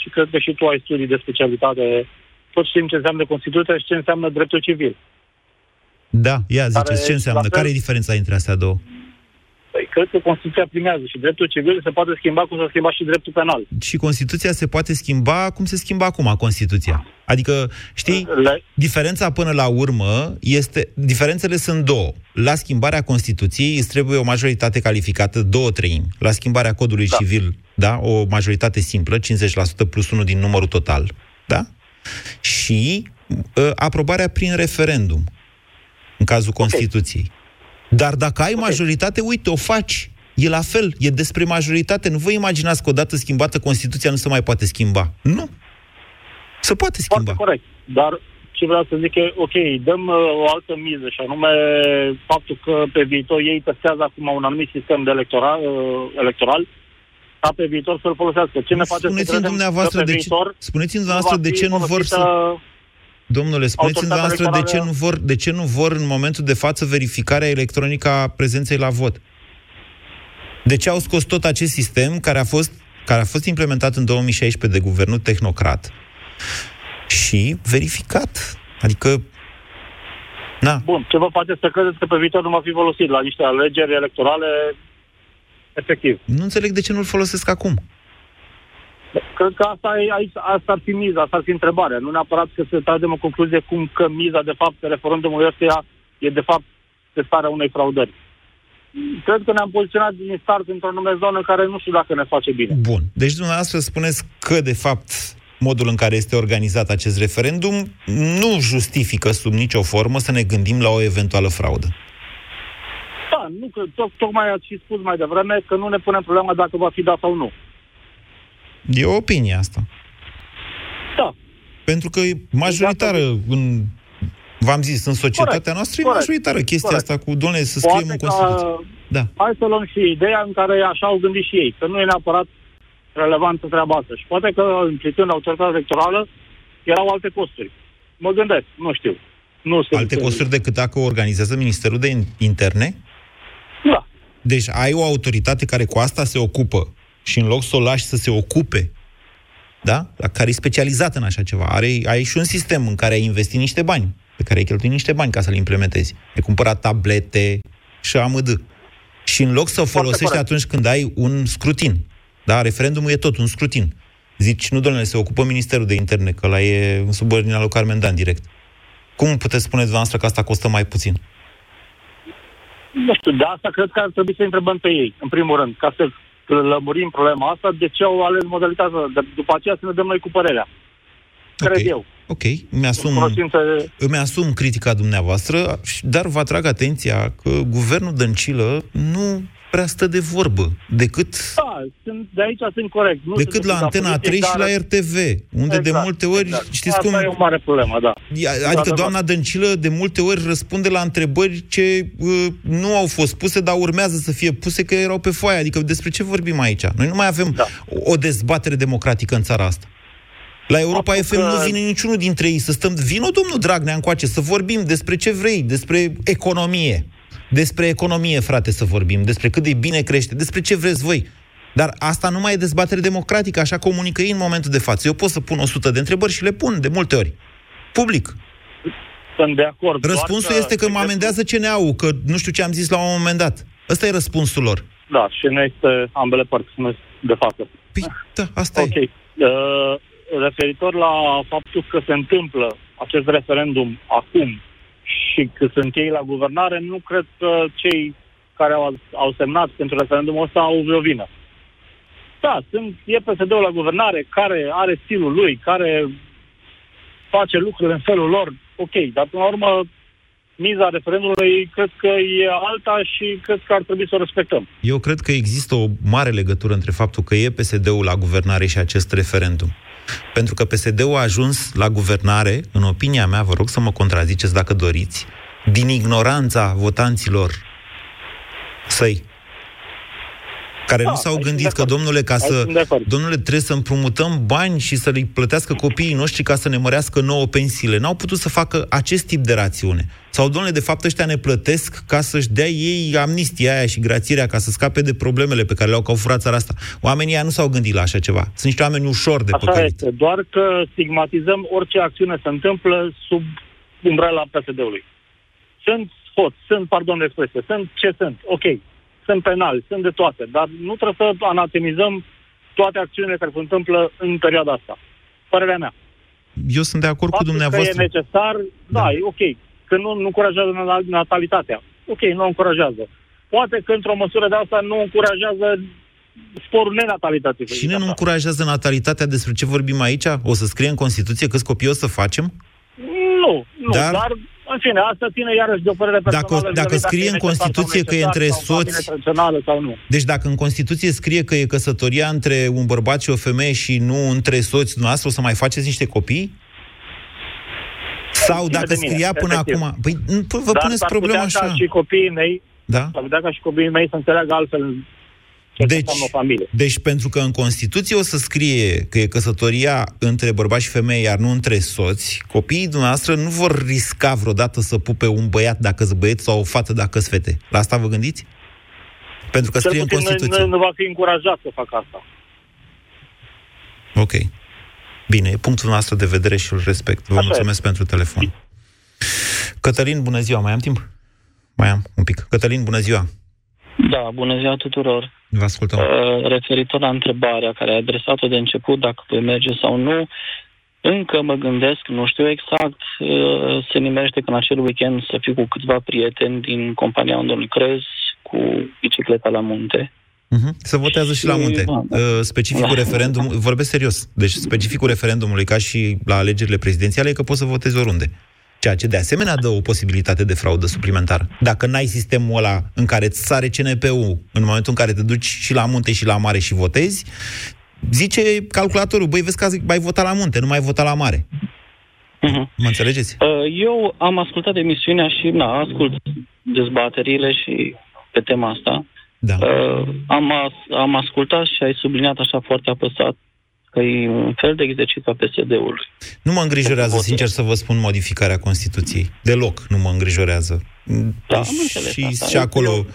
[SPEAKER 15] și cred că și tu ai studii de specialitate, tot știm ce înseamnă Constituția și ce înseamnă dreptul civil.
[SPEAKER 2] Da, ia ziceți,
[SPEAKER 15] Care-
[SPEAKER 2] ce înseamnă?
[SPEAKER 15] la fel-
[SPEAKER 2] Care e diferența între astea două?
[SPEAKER 15] Păi, cred că Constituția primează și dreptul civil se poate schimba cum s-a schimbat și dreptul penal.
[SPEAKER 2] Și Constituția se poate schimba cum se schimbă acum Constituția. Adică, știi,
[SPEAKER 15] Le-
[SPEAKER 2] diferența până la urmă este... Diferențele sunt două. La schimbarea Constituției îți trebuie o majoritate calificată, două treimi. La schimbarea codului da. civil, da, o majoritate simplă, 50% plus 1 din numărul total, da? Și uh, aprobarea prin referendum, în cazul Constituției. Dar dacă ai majoritate, uite, o faci. E la fel, e despre majoritate. Nu vă imaginați că odată schimbată Constituția nu se mai poate schimba. Nu. Se poate schimba.
[SPEAKER 15] Foarte corect. Dar ce vreau să zic e, ok, dăm uh, o altă miză și anume faptul că pe viitor ei testează acum un anumit sistem de electoral, uh, electoral ca pe viitor să-l folosească. Ce ne face să
[SPEAKER 2] Spuneți-mi
[SPEAKER 15] credem
[SPEAKER 2] dumneavoastră
[SPEAKER 15] că pe
[SPEAKER 2] de ce,
[SPEAKER 15] viitor
[SPEAKER 2] spuneți-mi
[SPEAKER 15] nu
[SPEAKER 2] dumneavoastră
[SPEAKER 15] va
[SPEAKER 2] de
[SPEAKER 15] fi
[SPEAKER 2] ce nu vor să...
[SPEAKER 15] folosită
[SPEAKER 2] Domnule, spuneți-mi
[SPEAKER 15] autoritatea
[SPEAKER 2] dumneavoastră de ce, nu
[SPEAKER 15] electorală-
[SPEAKER 2] vor, de ce nu vor în momentul de față verificarea electronică a prezenței la vot? De ce au scos tot acest sistem care a fost, care a fost implementat în 2016 de guvernul tehnocrat și verificat? Adică, na,
[SPEAKER 15] Bun, ce vă face să credeți că pe viitor nu va fi folosit la niște alegeri electorale efectiv?
[SPEAKER 2] nu înțeleg de ce nu-l folosesc acum.
[SPEAKER 15] Cred că asta, e, aici, asta ar fi miza, asta ar fi întrebarea. Nu neapărat că să tragem o concluzie cum că miza, de fapt, pe referendumul ăsta e, de fapt, testarea unei fraudări. Cred că ne-am poziționat din start într-o anume zonă care nu știu dacă ne face bine.
[SPEAKER 2] Bun. Deci dumneavoastră spuneți că, de fapt, modul în care este organizat acest referendum nu justifică sub nicio formă să ne gândim la o eventuală fraudă.
[SPEAKER 15] Da, nu, că toc, tocmai ați și spus mai devreme că nu ne punem problema dacă va fi dat sau nu.
[SPEAKER 2] E o opinie asta.
[SPEAKER 15] Da.
[SPEAKER 2] Pentru că e majoritară în... V-am zis, în societatea
[SPEAKER 15] Corect,
[SPEAKER 2] noastră
[SPEAKER 15] corect,
[SPEAKER 2] e majoritară chestia
[SPEAKER 15] corect.
[SPEAKER 2] asta cu, domnule, să scriem
[SPEAKER 15] Poate
[SPEAKER 2] în
[SPEAKER 15] că,
[SPEAKER 2] Constituție. Da.
[SPEAKER 15] Hai să luăm și ideea în care așa au gândit și ei, că nu e neapărat relevantă treaba asta. Și poate că implicând autoritatea electorală erau alte costuri. Mă gândesc, nu știu. Nu sunt
[SPEAKER 2] Alte costuri decât dacă o organizează Ministerul de Interne?
[SPEAKER 15] Da.
[SPEAKER 2] Deci ai o autoritate care cu asta se ocupă și în loc să o lași să se ocupe, da? La care e specializată în așa ceva. Are, ai și un sistem în care ai investit niște bani, pe care ai cheltuit niște bani ca să-l implementezi. Ai cumpărat tablete și amădă. Și în loc să o folosești
[SPEAKER 15] corect.
[SPEAKER 2] atunci când ai un scrutin, da? Referendumul e tot un scrutin. Zici, nu, domnule, se ocupă Ministerul de Interne, că la e în subordinea lui Carmen Dan direct. Cum puteți spune dumneavoastră că asta costă mai puțin?
[SPEAKER 15] Nu știu, de asta cred că ar trebui să întrebăm pe ei, în primul rând, ca să lămurim problema asta, de ce au ales modalitatea asta. De, după aceea să ne dăm noi cu părerea. Cred eu.
[SPEAKER 2] Ok, îmi asum,
[SPEAKER 15] Cunoștință
[SPEAKER 2] îmi asum critica dumneavoastră, dar vă atrag atenția că guvernul Dăncilă nu prea stă de vorbă, decât,
[SPEAKER 15] Da, sunt, de aici sunt corect. Nu
[SPEAKER 2] decât
[SPEAKER 15] sunt
[SPEAKER 2] la
[SPEAKER 15] în
[SPEAKER 2] Antena
[SPEAKER 15] politic,
[SPEAKER 2] 3 și
[SPEAKER 15] dar-
[SPEAKER 2] la RTV, unde de
[SPEAKER 15] Exact,
[SPEAKER 2] multe ori,
[SPEAKER 15] exact.
[SPEAKER 2] știți
[SPEAKER 15] Asta
[SPEAKER 2] cum...
[SPEAKER 15] e o mare problemă, da.
[SPEAKER 2] Ia- Adică
[SPEAKER 15] Într-adevăr.
[SPEAKER 2] doamna Dăncilă de multe ori răspunde la întrebări ce uh, nu au fost puse, dar urmează să fie puse că erau pe foaie. Adică despre ce vorbim aici? Noi nu mai avem da. o dezbatere democratică în țara asta. La Europa
[SPEAKER 15] Faptul
[SPEAKER 2] FM
[SPEAKER 15] că-
[SPEAKER 2] nu vine niciunul dintre ei să stăm... Vino domnul Dragnea încoace să vorbim despre ce vrei, despre economie. Despre economie, frate, să vorbim, despre cât de bine crește, despre ce vreți voi. Dar asta nu mai e dezbatere democratică, așa comunică ei în momentul de față. Eu pot să pun 100 de întrebări și le pun de multe ori. Public.
[SPEAKER 15] Sunt de acord. doar
[SPEAKER 2] Răspunsul este că mă amendează CNA-ul, că nu știu ce am zis la un moment dat. Ăsta e răspunsul lor.
[SPEAKER 15] Da, și nu este ambele părți, nu este de față.
[SPEAKER 2] Păi, da, asta
[SPEAKER 15] Ok. Uh, referitor la faptul că se întâmplă acest referendum acum și că sunt ei la guvernare, nu cred că cei care au, au semnat pentru referendumul ăsta au vreo vină. da, sunt, e PSD-ul la guvernare care are stilul lui, care face lucrurile în felul lor, ok, dar până la urmă miza referendumului cred că e alta și cred că ar trebui să o respectăm.
[SPEAKER 2] Eu cred că există o mare legătură între faptul că e PSD-ul la guvernare și acest referendum. Pentru că PSD-ul a ajuns la guvernare, în opinia mea, vă rog să mă contraziceți dacă doriți, din ignoranța votanților săi care da, nu s-au gândit că, domnule, ca să, domnule, trebuie să împrumutăm bani și să le plătească copiii noștri ca să ne mărească nouă pensiile. N-au putut să facă acest tip de rațiune. Sau, domnule, de fapt, ăștia ne plătesc ca să-și dea ei amnistia aia și grațierea ca să scape de problemele pe care le-au că au furat țara asta. Oamenii ăia nu s-au gândit la așa ceva. Sunt niște oameni ușor de
[SPEAKER 15] Așa
[SPEAKER 2] păcălit.
[SPEAKER 15] este, doar că stigmatizăm orice acțiune se întâmplă sub umbrela PSD-ului. Sunt hoți, sunt, pardon de expresie, sunt ce sunt, ok, sunt penali, sunt de toate, dar nu trebuie să anatemizăm toate acțiunile care se întâmplă în perioada asta. Părerea mea.
[SPEAKER 2] Eu sunt de acord
[SPEAKER 15] Faptul
[SPEAKER 2] cu dumneavoastră.
[SPEAKER 15] că e necesar, da, da e ok. Că nu, nu încurajează na- natalitatea. Ok, nu o încurajează. Poate că într-o măsură de asta nu încurajează sporul nenatalității. să zic
[SPEAKER 2] Cine nu
[SPEAKER 15] așa.
[SPEAKER 2] încurajează natalitatea? Despre ce vorbim aici? O să scrie în Constituție câți copii o să facem?
[SPEAKER 15] Nu, nu,
[SPEAKER 2] Dar-
[SPEAKER 15] dar, în fine, asta ține iarăși de o părere
[SPEAKER 2] Dacă-
[SPEAKER 15] personală.
[SPEAKER 2] dacă
[SPEAKER 15] vis-a-vis
[SPEAKER 2] scrie
[SPEAKER 15] e
[SPEAKER 2] în
[SPEAKER 15] necesar sau
[SPEAKER 2] Constituție că e
[SPEAKER 15] necesar
[SPEAKER 2] între
[SPEAKER 15] sau familie
[SPEAKER 2] soți-
[SPEAKER 15] tradițională sau nu.
[SPEAKER 2] Deci dacă în Constituție scrie că e căsătoria între un bărbat și o femeie și nu între soți dumneavoastră, o să mai faceți niște copii? Sau
[SPEAKER 15] Ține
[SPEAKER 2] dacă
[SPEAKER 15] de mine,
[SPEAKER 2] scria până
[SPEAKER 15] efectiv.
[SPEAKER 2] acum... Păi nu, pă, vă
[SPEAKER 15] Dar
[SPEAKER 2] puneți
[SPEAKER 15] s-ar
[SPEAKER 2] problema
[SPEAKER 15] putea
[SPEAKER 2] așa.
[SPEAKER 15] Ca și copiii mei,
[SPEAKER 2] Da?
[SPEAKER 15] s-ar putea ca și copiii mei să înțeleagă altfel ce
[SPEAKER 2] Deci,
[SPEAKER 15] înseamnă o familie.
[SPEAKER 2] deci pentru că în Constituție o să scrie că e căsătoria între bărbat și femeie, iar nu între soți, copiii dumneavoastră nu vor risca vreodată să pupe un băiat dacă sunt băieți sau o fată dacă sunt fete. La asta vă gândiți? Pentru că
[SPEAKER 15] Cel
[SPEAKER 2] scrie în
[SPEAKER 15] puțin
[SPEAKER 2] Constituție.
[SPEAKER 15] nu, nu va fi încurajat să facă asta.
[SPEAKER 2] Ok. Bine, e punctul nostru de vedere și îl respect. Vă
[SPEAKER 15] Așa
[SPEAKER 2] mulțumesc pentru telefon. Cătălin, bună ziua. Mai am timp? Mai am un pic. Cătălin, bună ziua.
[SPEAKER 16] Da, bună ziua tuturor.
[SPEAKER 2] Vă ascultăm.
[SPEAKER 16] Uh, referitor la întrebarea care ai adresat-o de început, dacă voi merge sau nu, încă mă gândesc, nu știu exact, uh, se nimerește că în acel weekend să fiu cu câțiva prieteni din compania unde lucrez cu bicicleta la munte.
[SPEAKER 2] Mhm. Să votează și la
[SPEAKER 16] Și-
[SPEAKER 2] munte.
[SPEAKER 16] da, da.
[SPEAKER 2] Uh, Specificul
[SPEAKER 16] Da.
[SPEAKER 2] referendum, vorbesc serios, deci specificul referendumului, ca și la alegerile prezidențiale, e că poți să votezi oriunde. Ceea ce de asemenea dă o posibilitate de fraudă suplimentară. Dacă n-ai sistemul ăla în care îți sare CNP-ul în momentul în care te duci și la munte și la mare și votezi, zice calculatorul, băi, vezi că ai votat la munte, nu mai ai votat la mare.
[SPEAKER 16] Mhm.
[SPEAKER 2] Mă înțelegeți?
[SPEAKER 16] Uh, Eu am ascultat emisiunea și, na, ascult dezbaterile și pe tema asta.
[SPEAKER 2] Da.
[SPEAKER 16] Uh, am, as- am ascultat și ai subliniat așa foarte apăsat că e un fel de exercițiu a PSD-ului.
[SPEAKER 2] Nu mă îngrijorează, sincer să vă spun, modificarea Constituției. Deloc nu mă îngrijorează.
[SPEAKER 16] Da, am înțeles
[SPEAKER 2] și,
[SPEAKER 16] asta.
[SPEAKER 2] și acolo...
[SPEAKER 16] Eu-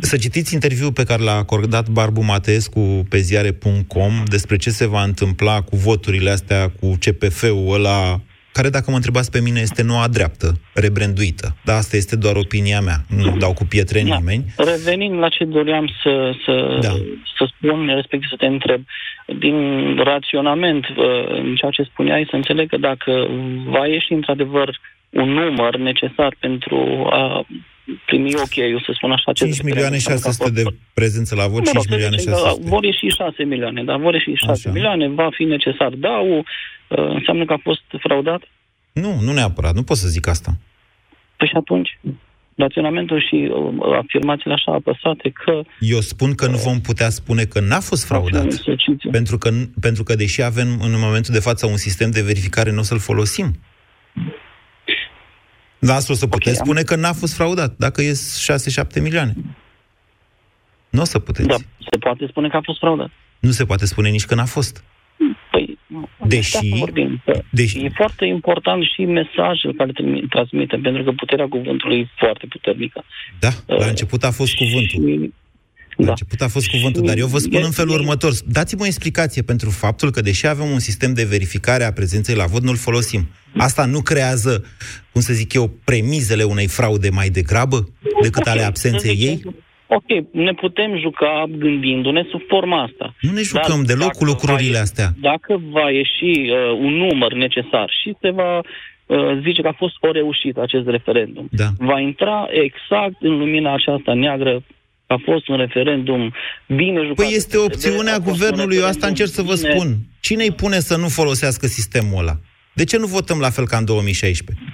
[SPEAKER 2] Să citiți interviul pe care l-a acordat Barbu Mateescu pe ziare.com despre ce se va întâmpla cu voturile astea, cu CPF-ul ăla, care, dacă mă întrebați pe mine, este noua dreaptă, rebranduită. Dar asta este doar opinia mea. Nu dau cu pietre în
[SPEAKER 16] Da.
[SPEAKER 2] nimeni.
[SPEAKER 16] Revenind la ce doream să, să,
[SPEAKER 2] Da.
[SPEAKER 16] să spun, respectiv să te întreb, din raționament, uh, în ceea ce spuneai, să înțeleg că dacă va ieși într-adevăr un număr necesar pentru a primi ok, eu să spun așa...
[SPEAKER 2] 5 milioane 600 de prezență la vot,
[SPEAKER 16] Mă
[SPEAKER 2] 5
[SPEAKER 16] rog, să
[SPEAKER 2] milioane
[SPEAKER 16] zicem că
[SPEAKER 2] 600.
[SPEAKER 16] Vor ieși 6 milioane, dar vor ieși 6
[SPEAKER 2] Așa.
[SPEAKER 16] milioane, va fi necesar DAU, uh, înseamnă că a fost fraudat?
[SPEAKER 2] Nu, nu neapărat, nu pot să zic asta.
[SPEAKER 16] Păi și atunci, raționamentul și uh, afirmațiile așa apăsate că
[SPEAKER 2] Eu spun că nu vom putea spune că n-a fost fraudat. Pentru că, pentru că deși avem în momentul de față un sistem de verificare, nu o să-l folosim. Dar asta o să puteți
[SPEAKER 16] am-
[SPEAKER 2] spune că n-a fost fraudat, dacă e 6-7 milioane. Nu o să puteți.
[SPEAKER 16] Da, se poate spune că a fost fraudat.
[SPEAKER 2] Nu se poate spune nici că n-a fost.
[SPEAKER 16] Păi,
[SPEAKER 2] Deși-
[SPEAKER 16] de asta vorbim, că
[SPEAKER 2] deși-
[SPEAKER 16] e foarte important și mesajul care trimi- transmitem, pentru că puterea cuvântului e foarte puternică.
[SPEAKER 2] Da, la început a fost cuvântul. La început a fost cuvântul, dar eu vă spun
[SPEAKER 16] e-
[SPEAKER 2] în felul următor. Dați-mi o explicație pentru faptul că, deși avem un sistem de verificare a prezenței la vot, nu-l folosim. Asta nu creează, cum să zic eu, premizele unei fraude mai degrabă decât ale absenței ei?
[SPEAKER 16] Ok, ne putem juca gândindu-ne sub forma asta.
[SPEAKER 2] Nu ne jucăm
[SPEAKER 16] Dar
[SPEAKER 2] deloc
[SPEAKER 16] dacă
[SPEAKER 2] cu lucrurile
[SPEAKER 16] va-
[SPEAKER 2] astea.
[SPEAKER 16] Dacă va ieși uh, un număr necesar și se va uh, zice că a fost o reușită acest referendum,
[SPEAKER 2] Da.
[SPEAKER 16] va intra exact în lumina aceasta neagră a fost un referendum bine jucat.
[SPEAKER 2] Păi este
[SPEAKER 16] de PSD,
[SPEAKER 2] opțiunea
[SPEAKER 16] a fost un
[SPEAKER 2] guvernului, eu asta
[SPEAKER 16] referendum
[SPEAKER 2] încerc să vă
[SPEAKER 16] bine-
[SPEAKER 2] spun. Cine îi pune să nu folosească sistemul ăla? De ce nu votăm la fel ca în 2016?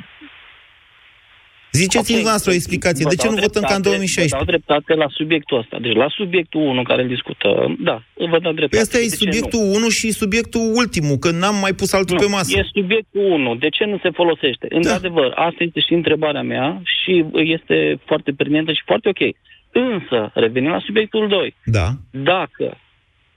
[SPEAKER 2] Ziceți-mi
[SPEAKER 16] Ok,
[SPEAKER 2] dumneavoastră o explicație.
[SPEAKER 16] vă
[SPEAKER 2] De ce
[SPEAKER 16] dau
[SPEAKER 2] nu votăm ca în
[SPEAKER 16] dreptate,
[SPEAKER 2] 2016?
[SPEAKER 16] Vă dau dreptate la subiectul ăsta. Deci la subiectul 1 care îl discutăm, da, vă dau dreptate.
[SPEAKER 2] Păi ăsta e
[SPEAKER 16] De ce
[SPEAKER 2] subiectul
[SPEAKER 16] nu?
[SPEAKER 2] 1 și subiectul ultimul, că n-am mai pus altul
[SPEAKER 16] Nu,
[SPEAKER 2] pe masă. Da.
[SPEAKER 16] E subiectul 1. De ce nu se folosește? Într-adevăr, asta este și întrebarea mea și este foarte pertinentă și foarte ok. Însă, revenim la subiectul 2.
[SPEAKER 2] Da.
[SPEAKER 16] Dacă